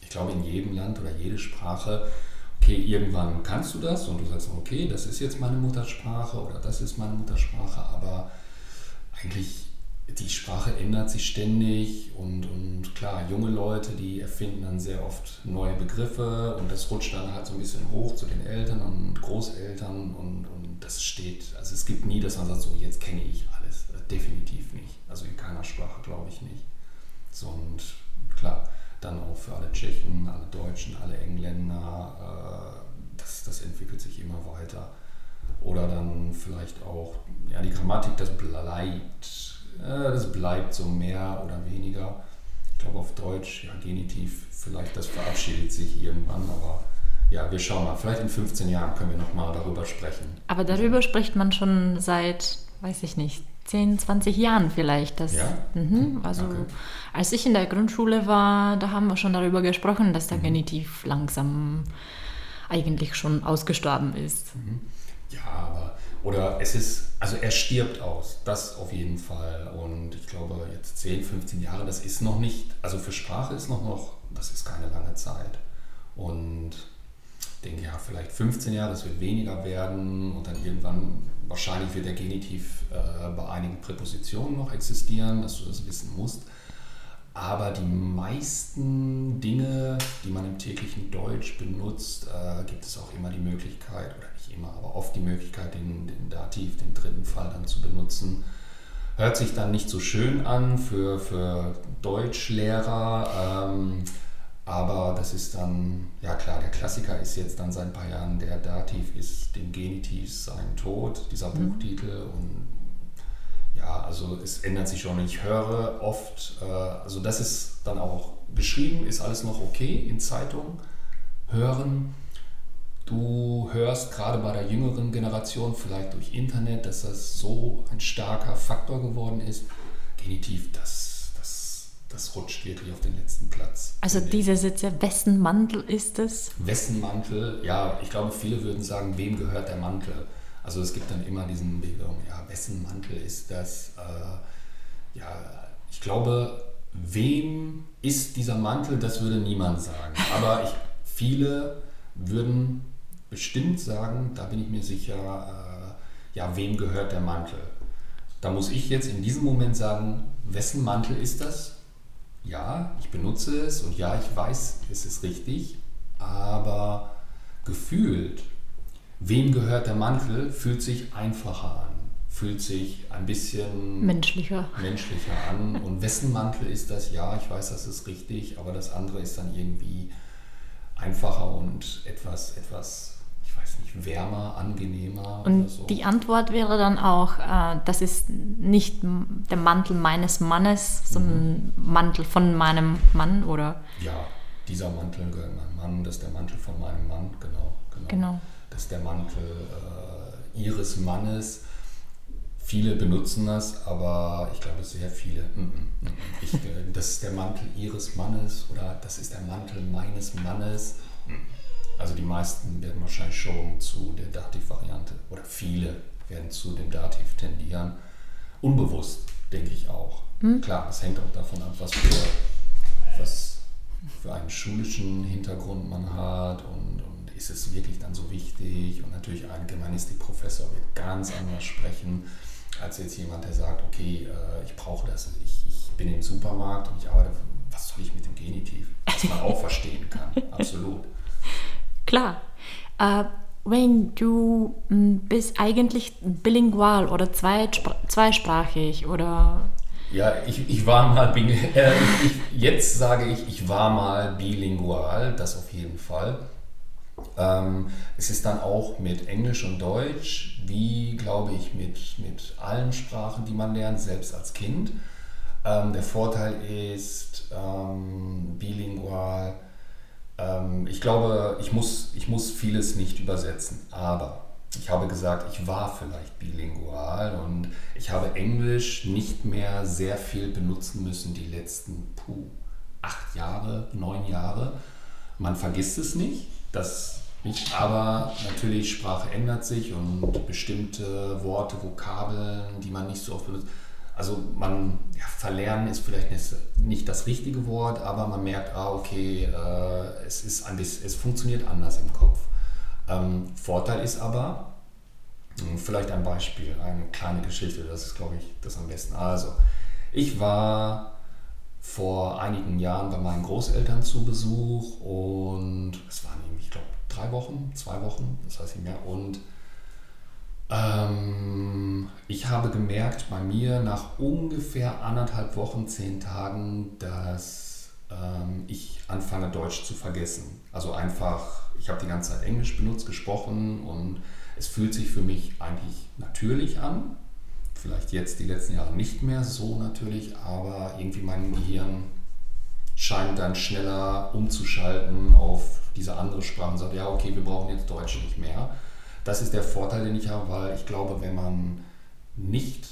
ich glaube in jedem Land oder jede Sprache. Okay, irgendwann kannst du das und du sagst, okay, das ist jetzt meine Muttersprache oder das ist meine Muttersprache, aber eigentlich die Sprache ändert sich ständig und, und klar, junge Leute, die erfinden dann sehr oft neue Begriffe und das rutscht dann halt so ein bisschen hoch zu den Eltern und Großeltern und, und das steht, also es gibt nie, dass man sagt, so jetzt kenne ich alles. Äh, definitiv nicht. Also in keiner Sprache glaube ich nicht. So, und klar, dann auch für alle Tschechen, alle Deutschen, alle Engländer, äh, das, das entwickelt sich immer weiter. Oder dann vielleicht auch, ja, die Grammatik, das bleibt das bleibt so mehr oder weniger. Ich glaube auf Deutsch, ja, Genitiv, vielleicht das verabschiedet sich irgendwann, aber ja, wir schauen mal. Vielleicht in 15 Jahren können wir nochmal darüber sprechen. Aber darüber spricht man schon seit, weiß ich nicht, 10, 20 Jahren vielleicht. Das, ja? Mhm, also okay. als ich in der Grundschule war, da haben wir schon darüber gesprochen, dass der mhm. Genitiv langsam eigentlich schon ausgestorben ist. Mhm. Ja, aber oder es ist, also er stirbt aus, das auf jeden Fall. Und ich glaube, jetzt 10, 15 Jahre, das ist noch nicht, also für Sprache ist noch, noch das ist keine lange Zeit. Und ich denke, ja, vielleicht 15 Jahre, das wird weniger werden und dann irgendwann, wahrscheinlich wird der Genitiv äh, bei einigen Präpositionen noch existieren, dass du das wissen musst. Aber die meisten Dinge, die man im täglichen Deutsch benutzt, äh, gibt es auch immer die Möglichkeit, oder immer, aber oft die Möglichkeit, den, den Dativ, den dritten Fall dann zu benutzen. Hört sich dann nicht so schön an für, für Deutschlehrer, ähm, aber das ist dann, ja klar, der Klassiker ist jetzt dann seit ein paar Jahren, der Dativ ist dem Genitiv sein Tod, dieser mhm. Buchtitel und ja, also es ändert sich schon. Ich höre oft, äh, also das ist dann auch beschrieben, ist alles noch okay in Zeitungen, hören Du hörst gerade bei der jüngeren Generation, vielleicht durch Internet, dass das so ein starker Faktor geworden ist. Genitiv, das, das, das rutscht wirklich auf den letzten Platz. Also diese Sitze, wessen Mantel ist es? Wessen Mantel, ja, ich glaube, viele würden sagen, wem gehört der Mantel? Also es gibt dann immer diesen Bewegung, ja, wessen Mantel ist das? Äh, ja, ich glaube, wem ist dieser Mantel, das würde niemand sagen. Aber ich, viele würden bestimmt sagen, da bin ich mir sicher, äh, ja, wem gehört der Mantel? Da muss ich jetzt in diesem Moment sagen, wessen Mantel ist das? Ja, ich benutze es und ja, ich weiß, es ist richtig, aber gefühlt, wem gehört der Mantel, fühlt sich einfacher an. fühlt sich ein bisschen menschlicher. menschlicher an. Und wessen Mantel ist das? Ja, ich weiß, das ist richtig, aber das andere ist dann irgendwie einfacher und etwas, etwas, wärmer, angenehmer. Und so. die Antwort wäre dann auch, äh, das ist nicht der Mantel meines Mannes, sondern mhm. Mantel von meinem Mann, oder? Ja, dieser Mantel gehört meinem Mann, das ist der Mantel von meinem Mann, genau. Genau. genau. Das ist der Mantel äh, ihres Mannes. Viele benutzen das, aber ich glaube sehr viele. Mm, mm, mm, ich, äh, das ist der Mantel ihres Mannes oder das ist der Mantel meines Mannes. Also die meisten werden wahrscheinlich schon zu der Dativ-Variante oder viele werden zu dem Dativ tendieren. Unbewusst, denke ich auch. Hm? Klar, es hängt auch davon ab, was für, was für einen schulischen Hintergrund man hat und, und ist es wirklich dann so wichtig. Und natürlich ein Germanistikprofessor wird ganz anders sprechen als jetzt jemand, der sagt, okay, äh, ich brauche das, ich, ich bin im Supermarkt und ich arbeite, was soll ich mit dem Genitiv? Was man auch verstehen kann, absolut. Klar. Äh, wenn du hm, bist eigentlich bilingual oder zweisprachig oder ja, ich, ich war mal, äh, ich, jetzt sage ich, ich war mal bilingual, das auf jeden Fall. Ähm, es ist dann auch mit Englisch und Deutsch, wie glaube ich mit, mit allen Sprachen, die man lernt, selbst als Kind. Ähm, der Vorteil ist ähm, bilingual. Ähm, ich glaube, ich muss, ich muss vieles nicht übersetzen, aber ich habe gesagt, ich war vielleicht bilingual und ich habe Englisch nicht mehr sehr viel benutzen müssen die letzten puh, acht Jahre, neun Jahre. Man vergisst es nicht, das nicht, aber natürlich Sprache ändert sich und bestimmte Worte, Vokabeln, die man nicht so oft benutzt. Also man ja, verlernen ist vielleicht nicht das richtige Wort, aber man merkt, ah okay, äh, es ist ein bisschen, es funktioniert anders im Kopf. Ähm, Vorteil ist aber, hm, vielleicht ein Beispiel, eine kleine Geschichte, das ist, glaube ich, das am besten. Also, ich war vor einigen Jahren bei meinen Großeltern zu Besuch und es waren, ich glaube, drei Wochen, zwei Wochen, das heißt nicht mehr. Und ähm, ich habe gemerkt bei mir nach ungefähr anderthalb Wochen, zehn Tagen, dass ähm, ich anfange Deutsch zu vergessen. Also einfach ich habe die ganze Zeit Englisch benutzt, gesprochen und es fühlt sich für mich eigentlich natürlich an. Vielleicht jetzt die letzten Jahre nicht mehr so natürlich, aber irgendwie mein Gehirn scheint dann schneller umzuschalten auf diese andere Sprache und sagt, ja, okay, wir brauchen jetzt Deutsch nicht mehr. Das ist der Vorteil, den ich habe, weil ich glaube, wenn man nicht,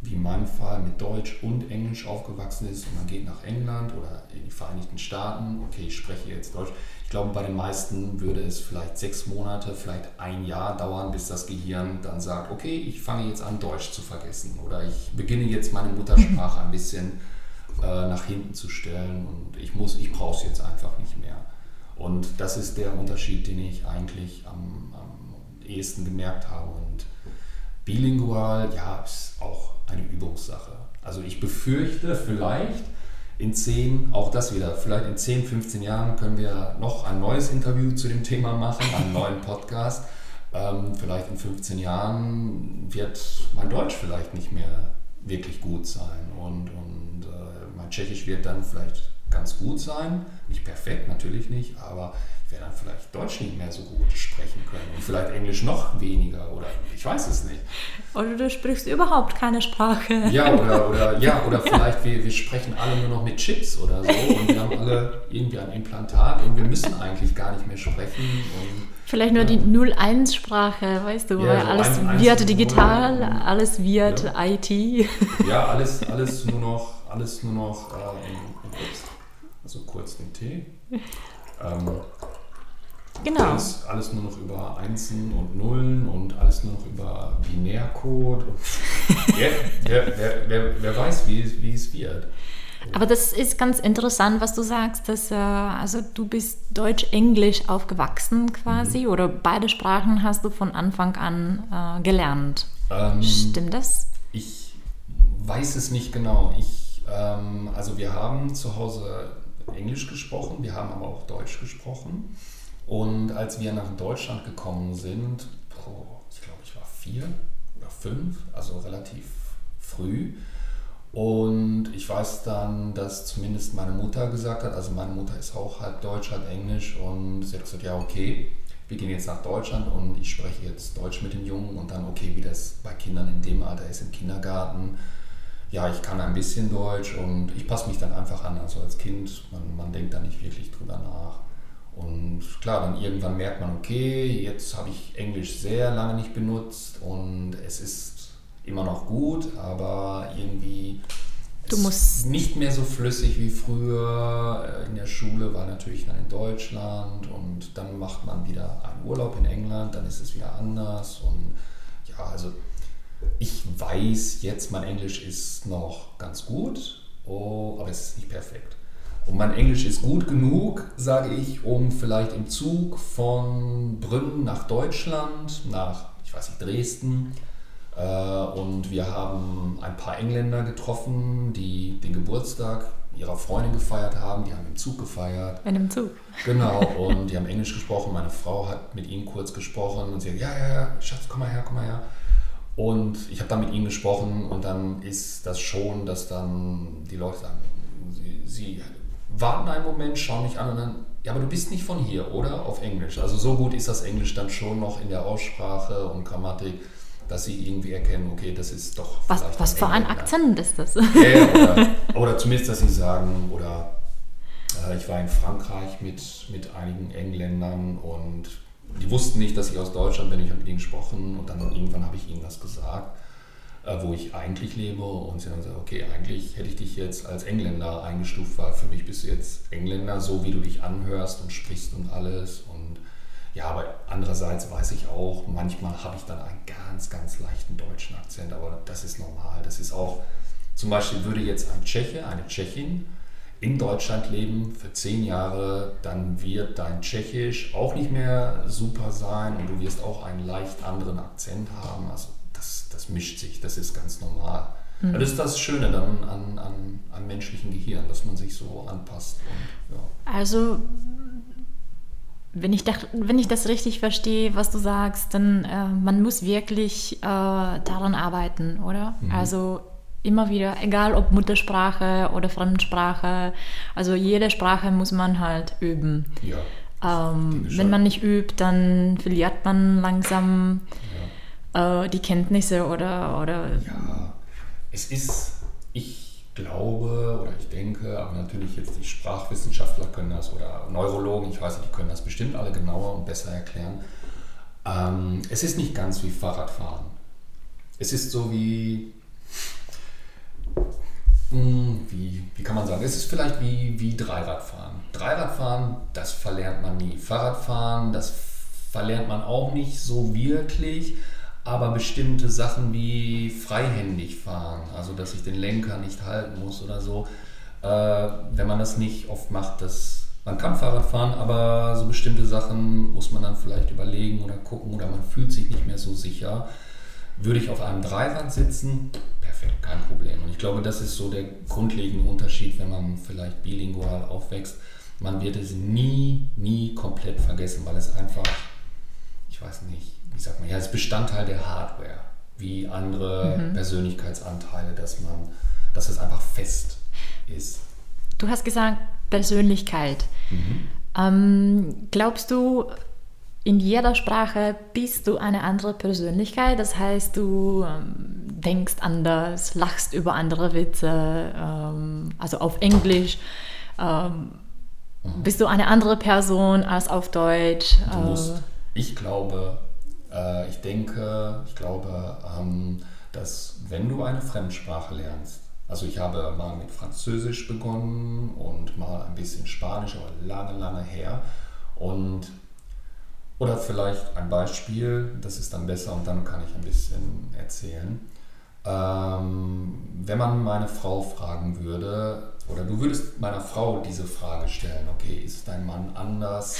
wie in meinem Fall, mit Deutsch und Englisch aufgewachsen ist und man geht nach England oder in die Vereinigten Staaten, okay, ich spreche jetzt Deutsch, glaube, bei den meisten würde es vielleicht sechs Monate, vielleicht ein Jahr dauern, bis das Gehirn dann sagt, okay, ich fange jetzt an, Deutsch zu vergessen oder ich beginne jetzt meine Muttersprache ein bisschen äh, nach hinten zu stellen und ich muss, ich brauche es jetzt einfach nicht mehr. Und das ist der Unterschied, den ich eigentlich am, am ehesten gemerkt habe. Und bilingual, ja, ist auch eine Übungssache. Also ich befürchte vielleicht, in 10, auch das wieder, vielleicht in 10, 15 Jahren können wir noch ein neues Interview zu dem Thema machen, einen neuen Podcast. Ähm, vielleicht in 15 Jahren wird mein Deutsch vielleicht nicht mehr wirklich gut sein und, und äh, mein Tschechisch wird dann vielleicht ganz gut sein. Nicht perfekt, natürlich nicht, aber werde dann vielleicht Deutsch nicht mehr so gut sprechen können und vielleicht Englisch noch weniger oder ich weiß es nicht. Oder du sprichst überhaupt keine Sprache. Ja, oder, oder, ja, oder vielleicht wir, wir sprechen alle nur noch mit Chips oder so und wir haben alle irgendwie ein Implantat und wir müssen eigentlich gar nicht mehr sprechen. Und, Vielleicht nur ja. die 01-Sprache, weißt du, ja, weil so alles ein, wird digital, alles wird. IT. Ja, alles, alles nur noch, alles nur noch äh, also kurz den Tee. Ähm, Genau. Alles, alles nur noch über Einsen und Nullen und alles nur noch über Binärcode. wer, wer, wer, wer, weiß, wie, wie es wird. Aber das ist ganz interessant, was du sagst, dass äh, also du bist Deutsch-Englisch aufgewachsen quasi mhm. oder beide Sprachen hast du von Anfang an äh, gelernt. Ähm, Stimmt das? Ich weiß es nicht genau. Ich, ähm, also wir haben zu Hause Englisch gesprochen, wir haben aber auch Deutsch gesprochen. Und als wir nach Deutschland gekommen sind, ich glaube, ich war vier fünf, also relativ früh. Und ich weiß dann, dass zumindest meine Mutter gesagt hat, also meine Mutter ist auch halb Deutsch, halb Englisch und sie hat gesagt, ja okay, wir gehen jetzt nach Deutschland und ich spreche jetzt Deutsch mit dem Jungen und dann okay, wie das bei Kindern in dem Alter ist im Kindergarten. Ja, ich kann ein bisschen Deutsch und ich passe mich dann einfach an. Also als Kind, man, man denkt da nicht wirklich drüber nach. Und klar, dann irgendwann merkt man, okay, jetzt habe ich Englisch sehr lange nicht benutzt und es ist immer noch gut, aber irgendwie du musst nicht mehr so flüssig wie früher. Äh, in der Schule war natürlich dann in Deutschland und dann macht man wieder einen Urlaub in England, dann ist es wieder anders und ja, also ich weiß jetzt, mein Englisch ist noch ganz gut, oh, aber es ist nicht perfekt. Und mein Englisch ist gut genug, sage ich, um vielleicht im Zug von Brünn nach Deutschland, nach, ich weiß nicht, Dresden, äh, und wir haben ein paar Engländer getroffen, die den Geburtstag ihrer Freundin gefeiert haben. Die haben im Zug gefeiert. In einem Zug. Genau, und die haben Englisch gesprochen. Meine Frau hat mit ihnen kurz gesprochen und sie hat, ja, ja, ja, Schatz, komm mal her, komm mal her. Und ich habe dann mit ihnen gesprochen und dann ist das schon, dass dann die Leute sagen, sie, sie warten einen Moment, schauen mich an und dann, ja, aber du bist nicht von hier, oder? Auf Englisch. Also so gut ist das Englisch dann schon noch in der Aussprache und Grammatik dass sie irgendwie erkennen, okay, das ist doch. Was, was für ein Akzent ist das? Ja, oder, oder, zumindest, dass sie sagen, oder äh, ich war in Frankreich mit, mit einigen Engländern und die wussten nicht, dass ich aus Deutschland bin. Ich habe mit ihnen gesprochen und dann irgendwann habe ich ihnen das gesagt, wo ich eigentlich lebe. Und sie haben gesagt, okay, eigentlich hätte ich dich jetzt als Engländer eingestuft, weil für mich bist du jetzt Engländer, so wie du dich anhörst und sprichst und alles. Und ja, aber andererseits weiß ich auch, manchmal habe ich dann einen ganz, ganz leichten deutschen Akzent, aber das ist normal. Das ist auch, zum Beispiel würde jetzt ein Tscheche, eine Tschechin in Deutschland leben für zehn Jahre, dann wird dein Tschechisch auch nicht mehr super sein und du wirst auch einen leicht anderen Akzent haben. Also das, mischt sich, das ist ganz normal. Mhm. Das ist das Schöne dann an, an, an menschlichen Gehirn, dass man sich so anpasst. Und, ja. Also wenn ich, das, wenn ich das richtig verstehe, was du sagst, dann äh, man muss wirklich äh, daran arbeiten, oder? Mhm. Also immer wieder, egal ob Muttersprache oder Fremdsprache, also jede Sprache muss man halt üben. Ja, ähm, wenn man nicht übt, dann verliert man langsam. Äh, die Kenntnisse oder, oder. Ja, es ist, ich glaube oder ich denke, aber natürlich jetzt die Sprachwissenschaftler können das oder Neurologen, ich weiß nicht, die können das bestimmt alle genauer und besser erklären. Ähm, es ist nicht ganz wie Fahrradfahren. Es ist so wie, hm, wie, wie kann man sagen, es ist vielleicht wie, wie Dreiradfahren. Dreiradfahren, das verlernt man nie. Fahrradfahren, das verlernt man auch nicht so wirklich aber bestimmte Sachen wie freihändig fahren, also dass ich den Lenker nicht halten muss oder so, äh, wenn man das nicht oft macht, dass man kann Fahrrad fahren, aber so bestimmte Sachen muss man dann vielleicht überlegen oder gucken oder man fühlt sich nicht mehr so sicher. Würde ich auf einem Dreirad sitzen, perfekt, kein Problem. Und ich glaube, das ist so der grundlegende Unterschied, wenn man vielleicht bilingual aufwächst. Man wird es nie, nie komplett vergessen, weil es einfach, ich weiß nicht, wie sagt man, ja, ist Bestandteil der Hardware, wie andere mhm. Persönlichkeitsanteile, dass man, dass es einfach fest ist. Du hast gesagt Persönlichkeit. Mhm. Ähm, glaubst du, in jeder Sprache bist du eine andere Persönlichkeit? Das heißt, du ähm, denkst anders, lachst über andere Witze, ähm, also auf Englisch. Ähm, mhm. Bist du eine andere Person als auf Deutsch? Du musst, äh, ich glaube, äh, ich denke, ich glaube, ähm, dass wenn du eine Fremdsprache lernst, also ich habe mal mit Französisch begonnen und mal ein bisschen Spanisch, aber lange, lange her. Und oder vielleicht ein Beispiel, das ist dann besser und dann kann ich ein bisschen erzählen. Ähm, wenn man meine Frau fragen würde, oder du würdest meiner Frau diese Frage stellen, okay, ist dein Mann anders,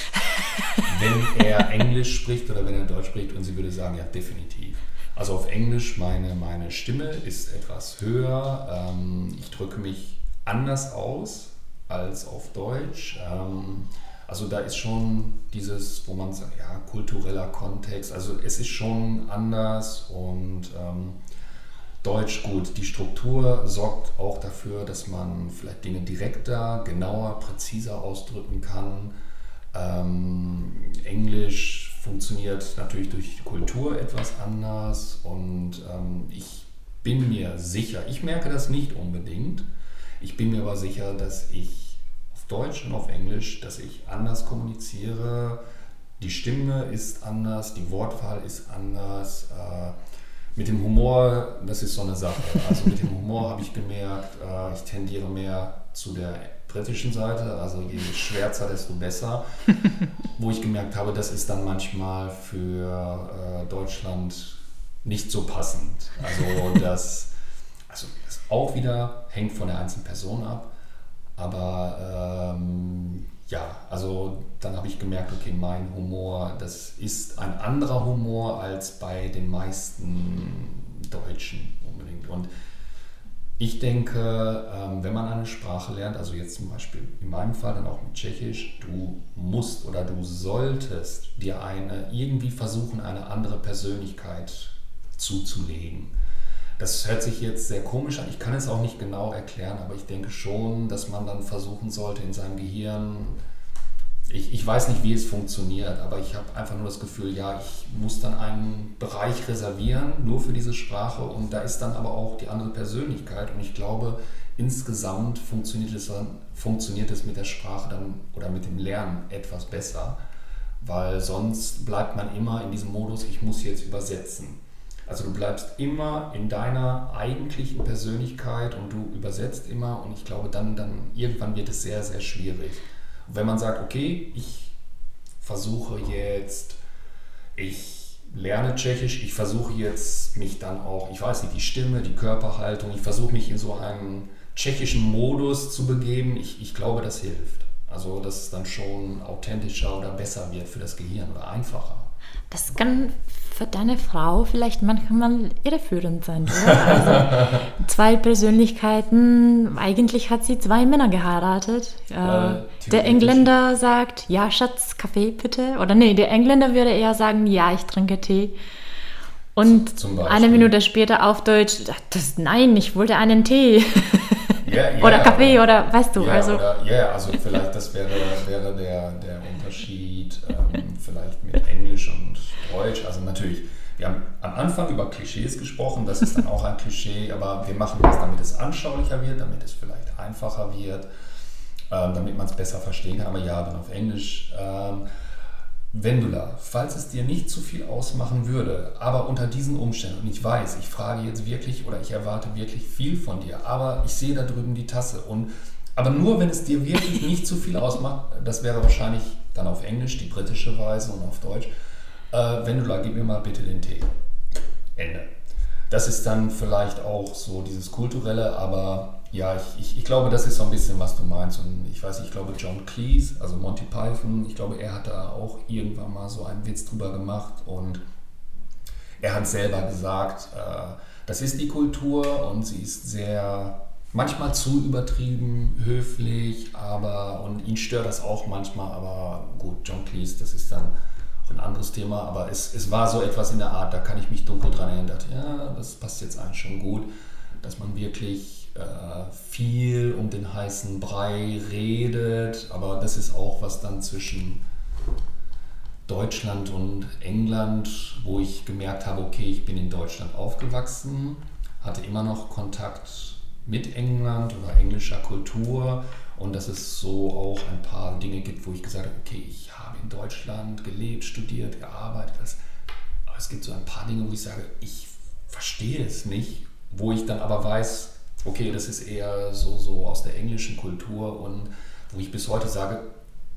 wenn er Englisch spricht oder wenn er Deutsch spricht? Und sie würde sagen, ja, definitiv. Also auf Englisch, meine, meine Stimme ist etwas höher, ähm, ich drücke mich anders aus als auf Deutsch. Ähm, Also da ist schon dieses, wo man sagt, ja, kultureller Kontext, also es ist schon anders und ähm, Deutsch gut. Die Struktur sorgt auch dafür, dass man vielleicht Dinge direkter, genauer, präziser ausdrücken kann. Ähm, Englisch funktioniert natürlich durch die Kultur etwas anders und ähm, ich bin mir sicher, ich merke das nicht unbedingt, ich bin mir aber sicher, dass ich auf Deutsch und auf Englisch, dass ich anders kommuniziere. Die Stimme ist anders, die Wortwahl ist anders. Äh, mit dem Humor, das ist so eine Sache. Also mit dem Humor habe ich gemerkt, äh, ich tendiere mehr zu der britischen Seite, also je schwärzer, desto besser. Wo ich gemerkt habe, das ist dann manchmal für äh, Deutschland nicht so passend. Also das, also das auch wieder hängt von der einzelnen Person ab. Aber ähm, ja, also dann habe ich gemerkt, okay, mein Humor, das ist ein anderer Humor als bei den meisten Deutschen unbedingt. Und ich denke, ähm, wenn man eine Sprache lernt, also jetzt zum Beispiel in meinem Fall dann auch mit Tschechisch, du musst oder du solltest dir eine irgendwie versuchen, eine andere Persönlichkeit zuzulegen. Das hört sich jetzt sehr komisch an. Ich kann es auch nicht genau erklären, aber ich denke schon, dass man dann versuchen sollte, in seinem Gehirn, ich, ich weiß nicht, wie es funktioniert, aber ich habe einfach nur das Gefühl, ja, ich muss dann einen Bereich reservieren, nur für diese Sprache und da ist dann aber auch die andere Persönlichkeit und ich glaube, insgesamt funktioniert es, funktioniert es mit der Sprache dann oder mit dem Lernen etwas besser, weil sonst bleibt man immer in diesem Modus, ich muss jetzt übersetzen. Also du bleibst immer in deiner eigentlichen Persönlichkeit und du übersetzt immer und ich glaube, dann, dann irgendwann wird es sehr, sehr schwierig. Und wenn man sagt, okay, ich versuche jetzt, ich lerne Tschechisch, ich versuche jetzt mich dann auch, ich weiß nicht, die Stimme, die Körperhaltung, ich versuche mich in so einen tschechischen Modus zu begeben, ich, ich glaube, das hilft. Also, dass es dann schon authentischer oder besser wird für das Gehirn oder einfacher. Das kann für deine Frau vielleicht manchmal irreführend sein? Also zwei Persönlichkeiten, eigentlich hat sie zwei Männer geheiratet. Äh, der Engländer sagt, ja Schatz, Kaffee bitte. Oder nee, der Engländer würde eher sagen, ja, ich trinke Tee. Und eine Minute später auf Deutsch, das, nein, ich wollte einen Tee. Yeah, yeah, oder Kaffee oder weißt du. Ja, also. Oder, yeah, also vielleicht das wäre, wäre der, der Unterschied ähm, vielleicht mit Englisch und Deutsch. Also natürlich, wir haben am Anfang über Klischees gesprochen, das ist dann auch ein Klischee, aber wir machen das, damit es anschaulicher wird, damit es vielleicht einfacher wird, ähm, damit man es besser verstehen kann. Aber ja, dann auf Englisch. Ähm, Vendula, falls es dir nicht zu viel ausmachen würde, aber unter diesen Umständen, und ich weiß, ich frage jetzt wirklich oder ich erwarte wirklich viel von dir, aber ich sehe da drüben die Tasse und aber nur wenn es dir wirklich nicht zu viel ausmacht, das wäre wahrscheinlich dann auf Englisch die britische Weise und auf Deutsch, äh, Vendula, gib mir mal bitte den Tee. Ende. Das ist dann vielleicht auch so dieses kulturelle, aber ja, ich, ich, ich, glaube, das ist so ein bisschen, was du meinst. Und ich weiß, ich glaube, John Cleese, also Monty Python, ich glaube, er hat da auch irgendwann mal so einen Witz drüber gemacht und er hat selber gesagt, äh, das ist die Kultur und sie ist sehr, manchmal zu übertrieben, höflich, aber und ihn stört das auch manchmal, aber gut, John Cleese, das ist dann ein anderes Thema, aber es, es war so etwas in der Art, da kann ich mich dunkel dran erinnern, dachte, ja, das passt jetzt eigentlich schon gut, dass man wirklich äh, viel um den heißen Brei redet, aber das ist auch was dann zwischen Deutschland und England, wo ich gemerkt habe, okay, ich bin in Deutschland aufgewachsen, hatte immer noch Kontakt mit England oder englischer Kultur und dass es so auch ein paar Dinge gibt, wo ich gesagt habe, okay, ich in Deutschland gelebt, studiert, gearbeitet. aber es gibt so ein paar Dinge, wo ich sage, ich verstehe es nicht, wo ich dann aber weiß, okay, das ist eher so, so aus der englischen Kultur und wo ich bis heute sage,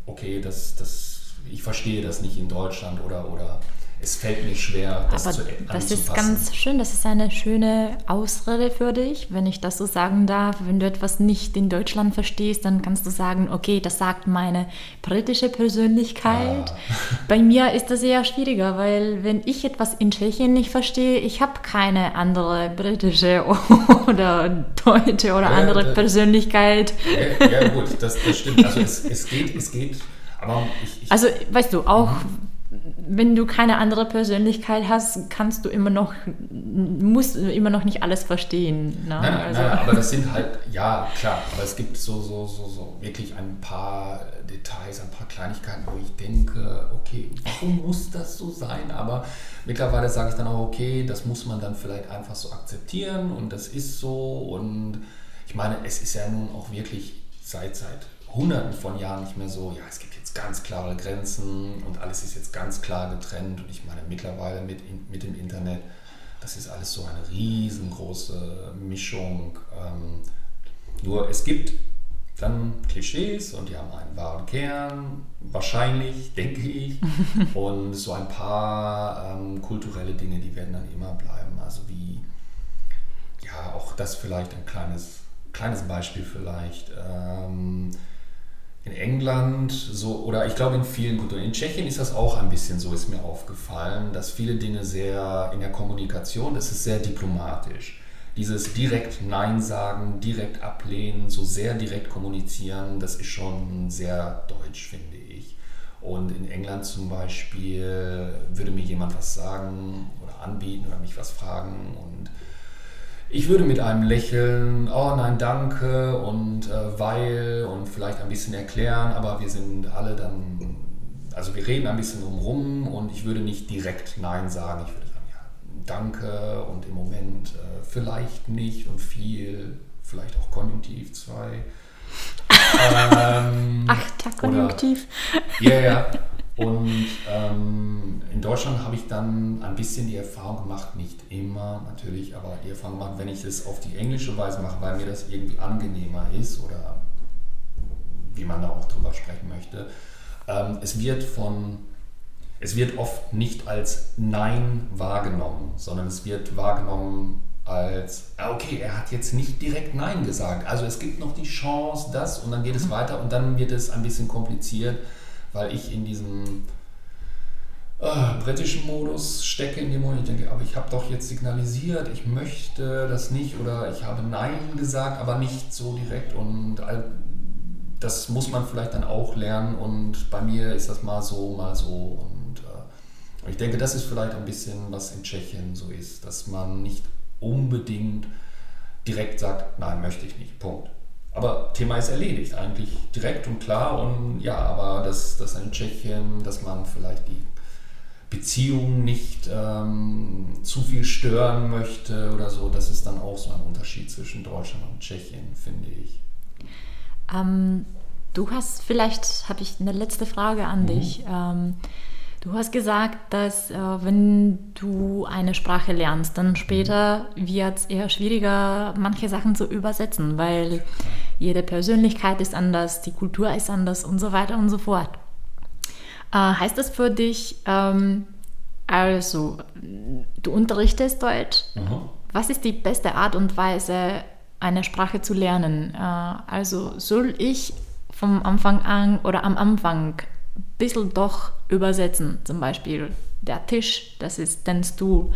okay, das, das, ich verstehe das nicht in Deutschland oder, oder es fällt mir schwer, das Aber zu Das ist ganz schön, das ist eine schöne Ausrede für dich, wenn ich das so sagen darf. Wenn du etwas nicht in Deutschland verstehst, dann kannst du sagen, okay, das sagt meine britische Persönlichkeit. Ah. Bei mir ist das eher schwieriger, weil wenn ich etwas in Tschechien nicht verstehe, ich habe keine andere britische oder deutsche oder ja, andere das, Persönlichkeit. Ja, ja, gut, das, das stimmt. Also es, es, geht, es geht Aber ich, ich, also, weißt du, auch mhm wenn du keine andere Persönlichkeit hast, kannst du immer noch, musst du immer noch nicht alles verstehen. Ne? Nein, also. nein, aber das sind halt, ja klar, aber es gibt so, so, so, so wirklich ein paar Details, ein paar Kleinigkeiten, wo ich denke, okay, warum muss das so sein? Aber mittlerweile sage ich dann auch, okay, das muss man dann vielleicht einfach so akzeptieren und das ist so und ich meine, es ist ja nun auch wirklich seit, seit hunderten von Jahren nicht mehr so, ja, es gibt jetzt ganz klare Grenzen und alles ist jetzt ganz klar getrennt. Und ich meine, mittlerweile mit, mit dem Internet, das ist alles so eine riesengroße Mischung. Ähm, nur es gibt dann Klischees und die haben einen wahren Kern, wahrscheinlich, denke ich. und so ein paar ähm, kulturelle Dinge, die werden dann immer bleiben. Also wie, ja, auch das vielleicht ein kleines, kleines Beispiel vielleicht. Ähm, in England so, oder ich glaube in vielen Kulturen, in Tschechien ist das auch ein bisschen so, ist mir aufgefallen, dass viele Dinge sehr in der Kommunikation, das ist sehr diplomatisch. Dieses direkt Nein sagen, direkt ablehnen, so sehr direkt kommunizieren, das ist schon sehr deutsch, finde ich. Und in England zum Beispiel würde mir jemand was sagen oder anbieten oder mich was fragen und ich würde mit einem Lächeln, oh nein, danke und äh, weil und vielleicht ein bisschen erklären, aber wir sind alle dann, also wir reden ein bisschen drumherum und ich würde nicht direkt Nein sagen. Ich würde sagen, ja, danke und im Moment äh, vielleicht nicht und viel, vielleicht auch Konjunktiv 2. ähm, Ach, der Konjunktiv. Ja, ja. Yeah, und ähm, in Deutschland habe ich dann ein bisschen die Erfahrung gemacht, nicht immer natürlich, aber die Erfahrung gemacht, wenn ich es auf die englische Weise mache, weil mir das irgendwie angenehmer ist oder wie man da auch drüber sprechen möchte. Ähm, es wird von es wird oft nicht als Nein wahrgenommen, sondern es wird wahrgenommen als, ah, okay, er hat jetzt nicht direkt Nein gesagt. Also es gibt noch die Chance, das und dann geht es mhm. weiter und dann wird es ein bisschen kompliziert weil ich in diesem äh, britischen Modus stecke, in dem Moment, ich denke, aber ich habe doch jetzt signalisiert, ich möchte das nicht oder ich habe Nein gesagt, aber nicht so direkt und das muss man vielleicht dann auch lernen und bei mir ist das mal so, mal so und äh, ich denke, das ist vielleicht ein bisschen, was in Tschechien so ist, dass man nicht unbedingt direkt sagt, nein, möchte ich nicht, Punkt. Aber Thema ist erledigt, eigentlich direkt und klar. Und ja, aber dass, dass in Tschechien, dass man vielleicht die Beziehung nicht ähm, zu viel stören möchte oder so, das ist dann auch so ein Unterschied zwischen Deutschland und Tschechien, finde ich. Ähm, du hast vielleicht, habe ich eine letzte Frage an mhm. dich. Ähm, Du hast gesagt, dass äh, wenn du eine Sprache lernst, dann später wird es eher schwieriger, manche Sachen zu übersetzen, weil jede Persönlichkeit ist anders, die Kultur ist anders und so weiter und so fort. Äh, heißt das für dich, ähm, also du unterrichtest Deutsch, mhm. was ist die beste Art und Weise, eine Sprache zu lernen? Äh, also soll ich vom Anfang an oder am Anfang bisschen doch übersetzen. Zum Beispiel der Tisch, das ist den Stuhl.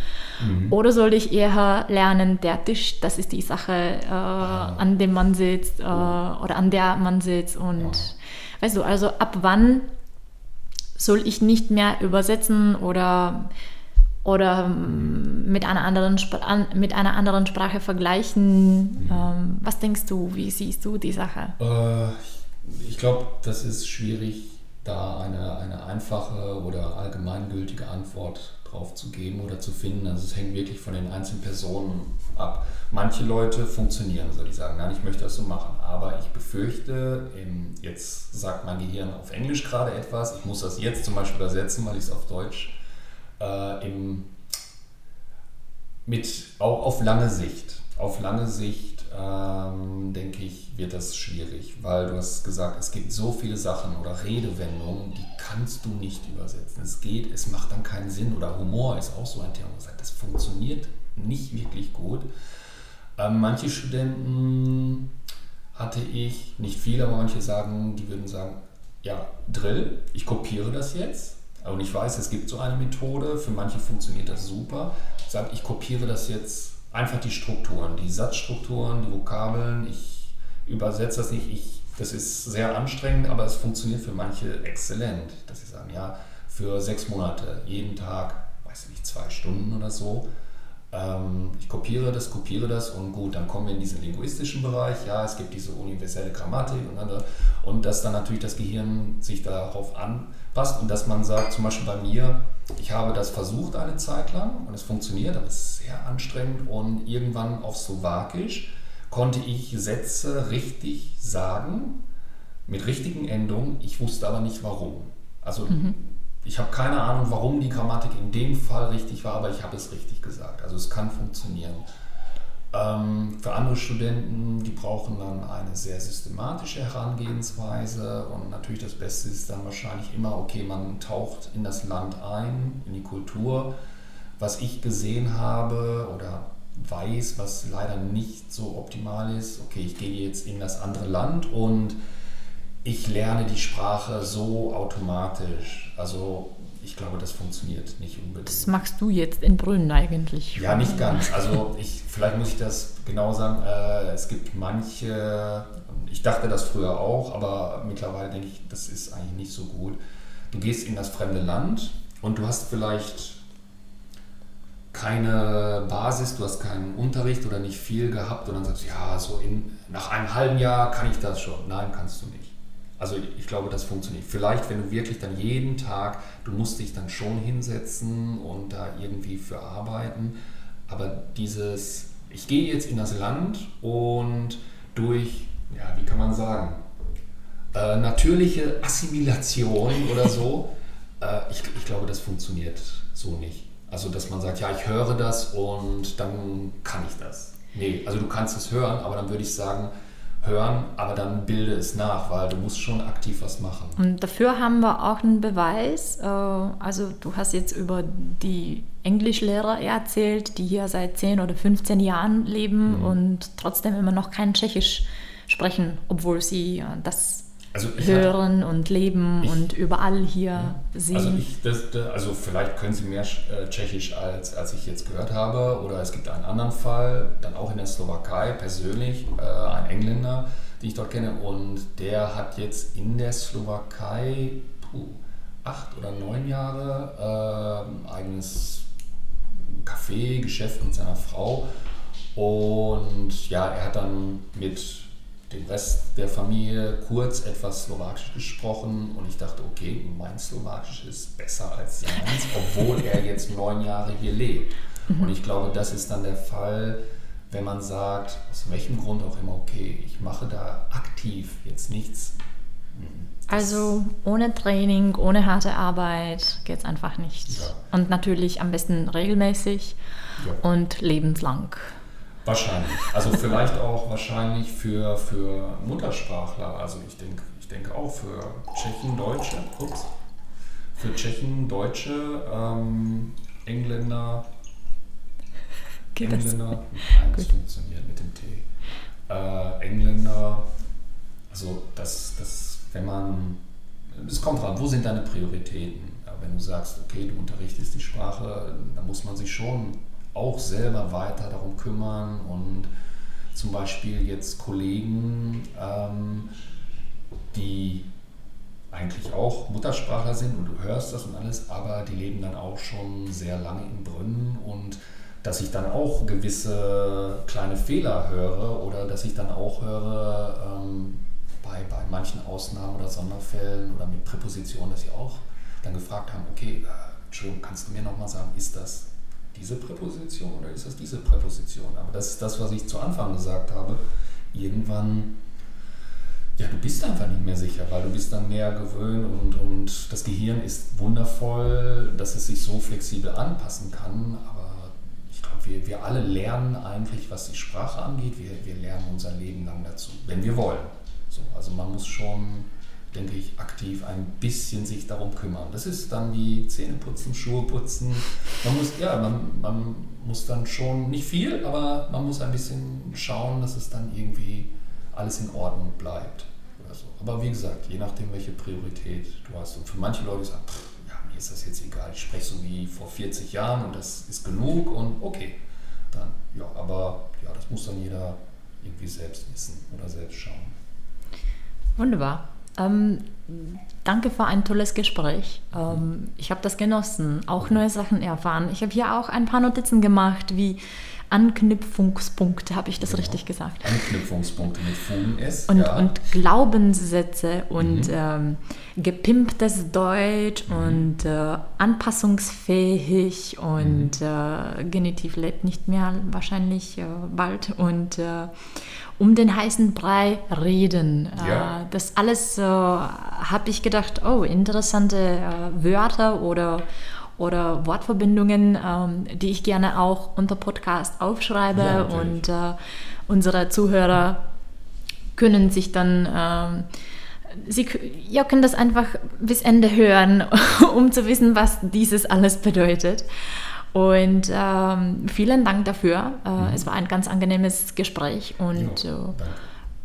Mhm. Oder soll ich eher lernen, der Tisch, das ist die Sache, äh, ah. an dem man sitzt äh, oder an der man sitzt. Und ah. weißt du, also ab wann soll ich nicht mehr übersetzen oder, oder mhm. mit, einer anderen mit einer anderen Sprache vergleichen? Mhm. Ähm, was denkst du, wie siehst du die Sache? Äh, ich glaube, das ist schwierig da eine, eine einfache oder allgemeingültige Antwort drauf zu geben oder zu finden. Also es hängt wirklich von den einzelnen Personen ab. Manche Leute funktionieren so, die sagen, nein, ich möchte das so machen. Aber ich befürchte, jetzt sagt mein Gehirn auf Englisch gerade etwas, ich muss das jetzt zum Beispiel übersetzen, weil ich es auf Deutsch äh, im, mit, auch auf lange Sicht, auf lange Sicht ähm, denke ich, wird das schwierig, weil du hast gesagt, es gibt so viele Sachen oder Redewendungen, die kannst du nicht übersetzen. Es geht, es macht dann keinen Sinn oder Humor ist auch so ein Thema, das funktioniert nicht wirklich gut. Ähm, manche Studenten hatte ich, nicht viele, aber manche sagen, die würden sagen, ja, Drill, ich kopiere das jetzt. Und ich weiß, es gibt so eine Methode, für manche funktioniert das super. Sagt, ich kopiere das jetzt einfach die Strukturen, die Satzstrukturen, die Vokabeln. Ich übersetze das nicht, ich Das ist sehr anstrengend, aber es funktioniert für manche exzellent, dass sie sagen, ja, für sechs Monate, jeden Tag, weiß ich nicht, zwei Stunden oder so. Ähm, ich kopiere das, kopiere das und gut, dann kommen wir in diesen linguistischen Bereich. Ja, es gibt diese universelle Grammatik und andere. Und dass dann natürlich das Gehirn sich darauf anpasst und dass man sagt, zum Beispiel bei mir, ich habe das versucht eine Zeit lang und es funktioniert, aber es ist sehr anstrengend und irgendwann auf Slowakisch konnte ich Sätze richtig sagen mit richtigen Endungen. Ich wusste aber nicht warum. Also mhm. ich habe keine Ahnung, warum die Grammatik in dem Fall richtig war, aber ich habe es richtig gesagt. Also es kann funktionieren. Ähm, für andere Studenten, die brauchen dann eine sehr systematische Herangehensweise und natürlich das Beste ist dann wahrscheinlich immer, okay, man taucht in das Land ein, in die Kultur. Was ich gesehen habe oder weiß, was leider nicht so optimal ist, okay, ich gehe jetzt in das andere Land und ich lerne die Sprache so automatisch. Also ich glaube, das funktioniert nicht unbedingt. Das machst du jetzt in Brünn eigentlich? Ja, nicht ganz. Also ich, vielleicht muss ich das genau sagen. Äh, es gibt manche, ich dachte das früher auch, aber mittlerweile denke ich, das ist eigentlich nicht so gut. Du gehst in das fremde Land und du hast vielleicht keine Basis, du hast keinen Unterricht oder nicht viel gehabt und dann sagst du, ja, so in, nach einem halben Jahr kann ich das schon. Nein, kannst du nicht. Also ich glaube, das funktioniert. Vielleicht, wenn du wirklich dann jeden Tag, du musst dich dann schon hinsetzen und da irgendwie für arbeiten, aber dieses, ich gehe jetzt in das Land und durch, ja, wie kann man sagen, äh, natürliche Assimilation oder so, äh, ich, ich glaube, das funktioniert so nicht. Also, dass man sagt, ja, ich höre das und dann kann ich das. Nee, also du kannst es hören, aber dann würde ich sagen, hören, aber dann bilde es nach, weil du musst schon aktiv was machen. Und dafür haben wir auch einen Beweis. Äh, also du hast jetzt über die Englischlehrer erzählt, die hier seit 10 oder 15 Jahren leben mhm. und trotzdem immer noch kein Tschechisch sprechen, obwohl sie äh, das also hören hatte, und leben ich, und überall hier sehen. Also, ich, das, das, also vielleicht können Sie mehr äh, Tschechisch als, als ich jetzt gehört habe. Oder es gibt einen anderen Fall, dann auch in der Slowakei persönlich, äh, ein Engländer, den ich dort kenne. Und der hat jetzt in der Slowakei puh, acht oder neun Jahre äh, eigenes Café, Geschäft mit seiner Frau. Und ja, er hat dann mit den Rest der Familie kurz etwas Slowakisch gesprochen und ich dachte, okay, mein Slowakisch ist besser als seins, obwohl er jetzt neun Jahre hier lebt. Mhm. Und ich glaube, das ist dann der Fall, wenn man sagt, aus welchem Grund auch immer, okay, ich mache da aktiv jetzt nichts. Mhm, also ohne Training, ohne harte Arbeit geht es einfach nicht. Ja. Und natürlich am besten regelmäßig ja. und lebenslang. Wahrscheinlich. Also vielleicht auch wahrscheinlich für, für Muttersprachler. Also ich denke ich denk auch für Tschechen, Deutsche, ups, für Tschechen, Deutsche, ähm, Engländer, Geht Engländer, das? nein, das funktioniert mit dem T. Äh, Engländer, also das, das, wenn man, es kommt dran, wo sind deine Prioritäten? wenn du sagst, okay, du unterrichtest die Sprache, dann muss man sich schon auch selber weiter darum kümmern und zum Beispiel jetzt Kollegen, ähm, die eigentlich auch Muttersprachler sind und du hörst das und alles, aber die leben dann auch schon sehr lange in Brünn und dass ich dann auch gewisse kleine Fehler höre oder dass ich dann auch höre ähm, bei, bei manchen Ausnahmen oder Sonderfällen oder mit Präpositionen, dass sie auch dann gefragt haben, okay, äh, Entschuldigung, kannst du mir nochmal sagen, ist das diese Präposition oder ist das diese Präposition? Aber das ist das, was ich zu Anfang gesagt habe. Irgendwann, ja, du bist einfach nicht mehr sicher, weil du bist dann mehr gewöhnt und, und das Gehirn ist wundervoll, dass es sich so flexibel anpassen kann. Aber ich glaube, wir, wir alle lernen eigentlich, was die Sprache angeht. Wir, wir lernen unser Leben lang dazu, wenn wir wollen. So, also man muss schon denke ich, aktiv ein bisschen sich darum kümmern. Das ist dann wie Zähne putzen, Schuhe putzen. Man muss, ja, man, man muss dann schon, nicht viel, aber man muss ein bisschen schauen, dass es dann irgendwie alles in Ordnung bleibt. Oder so. Aber wie gesagt, je nachdem, welche Priorität du hast. Und für manche Leute pff, ja, mir ist das jetzt egal, ich spreche so wie vor 40 Jahren und das ist genug und okay. Dann, ja, aber ja, das muss dann jeder irgendwie selbst wissen oder selbst schauen. Wunderbar. Ähm, danke für ein tolles Gespräch. Ähm, ich habe das genossen, auch neue Sachen erfahren. Ich habe hier auch ein paar Notizen gemacht, wie Anknüpfungspunkte, habe ich das genau. richtig gesagt? Anknüpfungspunkte mit Fugen. Und, ja. und Glaubenssätze und mhm. ähm, gepimptes Deutsch mhm. und äh, anpassungsfähig und mhm. äh, Genitiv lebt nicht mehr wahrscheinlich äh, bald und äh, um den heißen Brei reden. Äh, ja. das alles äh, habe ich gedacht, oh, interessante Wörter oder oder Wortverbindungen, ähm, die ich gerne auch unter Podcast aufschreibe ja, und äh, unsere Zuhörer können sich dann ähm, Sie ja, können das einfach bis Ende hören, um zu wissen, was dieses alles bedeutet. Und ähm, vielen Dank dafür. Äh, mhm. Es war ein ganz angenehmes Gespräch und ja,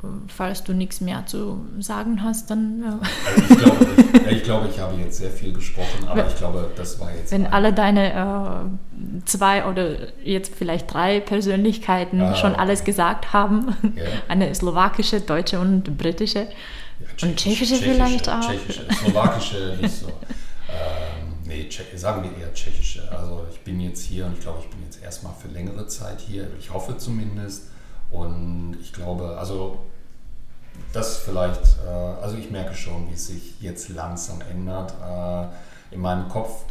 äh, falls du nichts mehr zu sagen hast, dann. Ja. Also ich, glaube, ich, ich, glaube, ich habe jetzt sehr viel gesprochen, aber wenn, ich glaube, das war jetzt. Wenn alle deine äh, zwei oder jetzt vielleicht drei Persönlichkeiten ah, schon alles gesagt haben, ja. eine slowakische, deutsche und britische. Ja, und tschechische, tschechische vielleicht auch. Tschechische, slowakische nicht so. nee, sagen wir eher tschechische. Also ich bin jetzt hier und ich glaube, ich bin jetzt erstmal für längere Zeit hier. Ich hoffe zumindest. Und ich glaube, also das vielleicht, äh, also ich merke schon, wie es sich jetzt langsam ändert. Äh, in meinem Kopf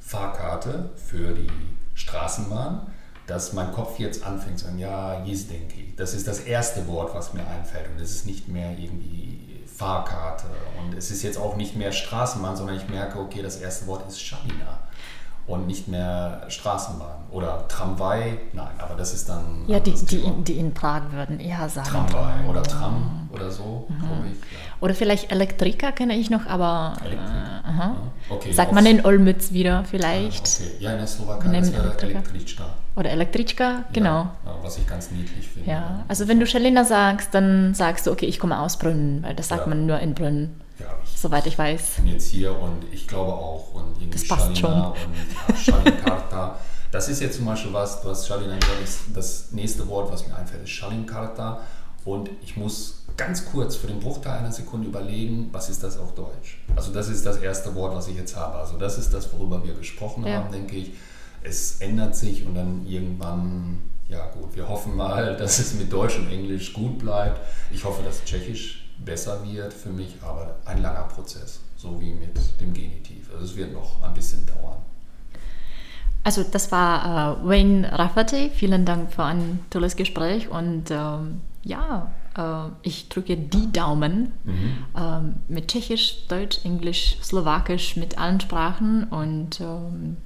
Fahrkarte für die Straßenbahn, dass mein Kopf jetzt anfängt zu sagen, ja, Jizdenki. Das ist das erste Wort, was mir einfällt. Und es ist nicht mehr irgendwie Fahrkarte. Und es ist jetzt auch nicht mehr Straßenbahn, sondern ich merke, okay, das erste Wort ist Schalina und nicht mehr Straßenbahn oder Tramway. Nein, aber das ist dann. Ja, die, die, in, die in Prag würden eher sagen. Tramway oder Tram oder so, mhm. glaube ich. Ja. Oder vielleicht Elektriker kenne ich noch, aber. Äh, okay, Sagt man in Olmütz wieder vielleicht. Ah, okay. Ja, in der Slowakei ist Električka. Oder Električka, genau. Ja, was ich ganz niedlich finde. Ja, also wenn du Schelina sagst, dann sagst du, okay, ich komme aus Brünn, weil das sagt ja. man nur in Brünn. Ja, ich soweit ich weiß. bin jetzt hier und ich glaube auch und irgendwie das passt Shalina schon. und Shalinkarta. Das ist jetzt zum Beispiel was, du hast gesagt, das nächste Wort, was mir einfällt, ist Shalinkarta und ich muss ganz kurz für den Bruchteil einer Sekunde überlegen, was ist das auf Deutsch. Also das ist das erste Wort, was ich jetzt habe. Also das ist das, worüber wir gesprochen ja. haben, denke ich. Es ändert sich und dann irgendwann, ja gut, wir hoffen mal, dass es mit Deutsch und Englisch gut bleibt. Ich hoffe, dass Tschechisch besser wird für mich, aber ein langer Prozess, so wie mit dem Genitiv. Also es wird noch ein bisschen dauern. Also das war äh, Wayne Rafferty. Vielen Dank für ein tolles Gespräch und ähm, ja, äh, ich drücke die Daumen mhm. ähm, mit Tschechisch, Deutsch, Englisch, Slowakisch, mit allen Sprachen und ähm,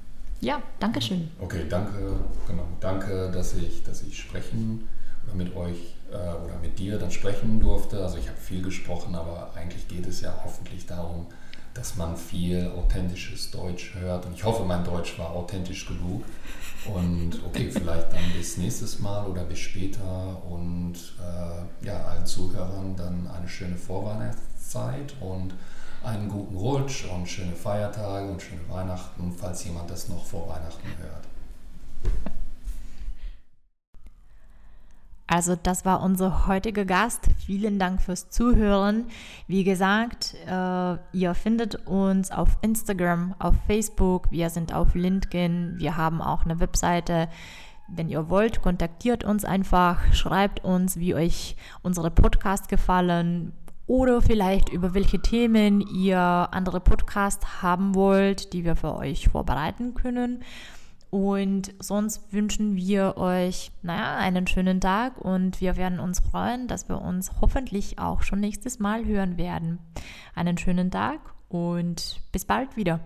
ja, danke schön. Okay, danke, genau, danke, dass ich, dass ich sprechen oder mit euch äh, oder mit dir dann sprechen durfte. Also ich habe viel gesprochen, aber eigentlich geht es ja hoffentlich darum, dass man viel authentisches Deutsch hört. Und ich hoffe, mein Deutsch war authentisch genug. Und okay, vielleicht dann bis nächstes Mal oder bis später. Und äh, ja, allen Zuhörern dann eine schöne Vorweihnachtszeit und einen guten Rutsch und schöne Feiertage und schöne Weihnachten, falls jemand das noch vor Weihnachten hört. Also das war unser heutiger Gast. Vielen Dank fürs Zuhören. Wie gesagt, äh, ihr findet uns auf Instagram, auf Facebook, wir sind auf LinkedIn, wir haben auch eine Webseite. Wenn ihr wollt, kontaktiert uns einfach, schreibt uns, wie euch unsere Podcasts gefallen oder vielleicht über welche Themen ihr andere Podcasts haben wollt, die wir für euch vorbereiten können. Und sonst wünschen wir euch, naja, einen schönen Tag und wir werden uns freuen, dass wir uns hoffentlich auch schon nächstes Mal hören werden. Einen schönen Tag und bis bald wieder.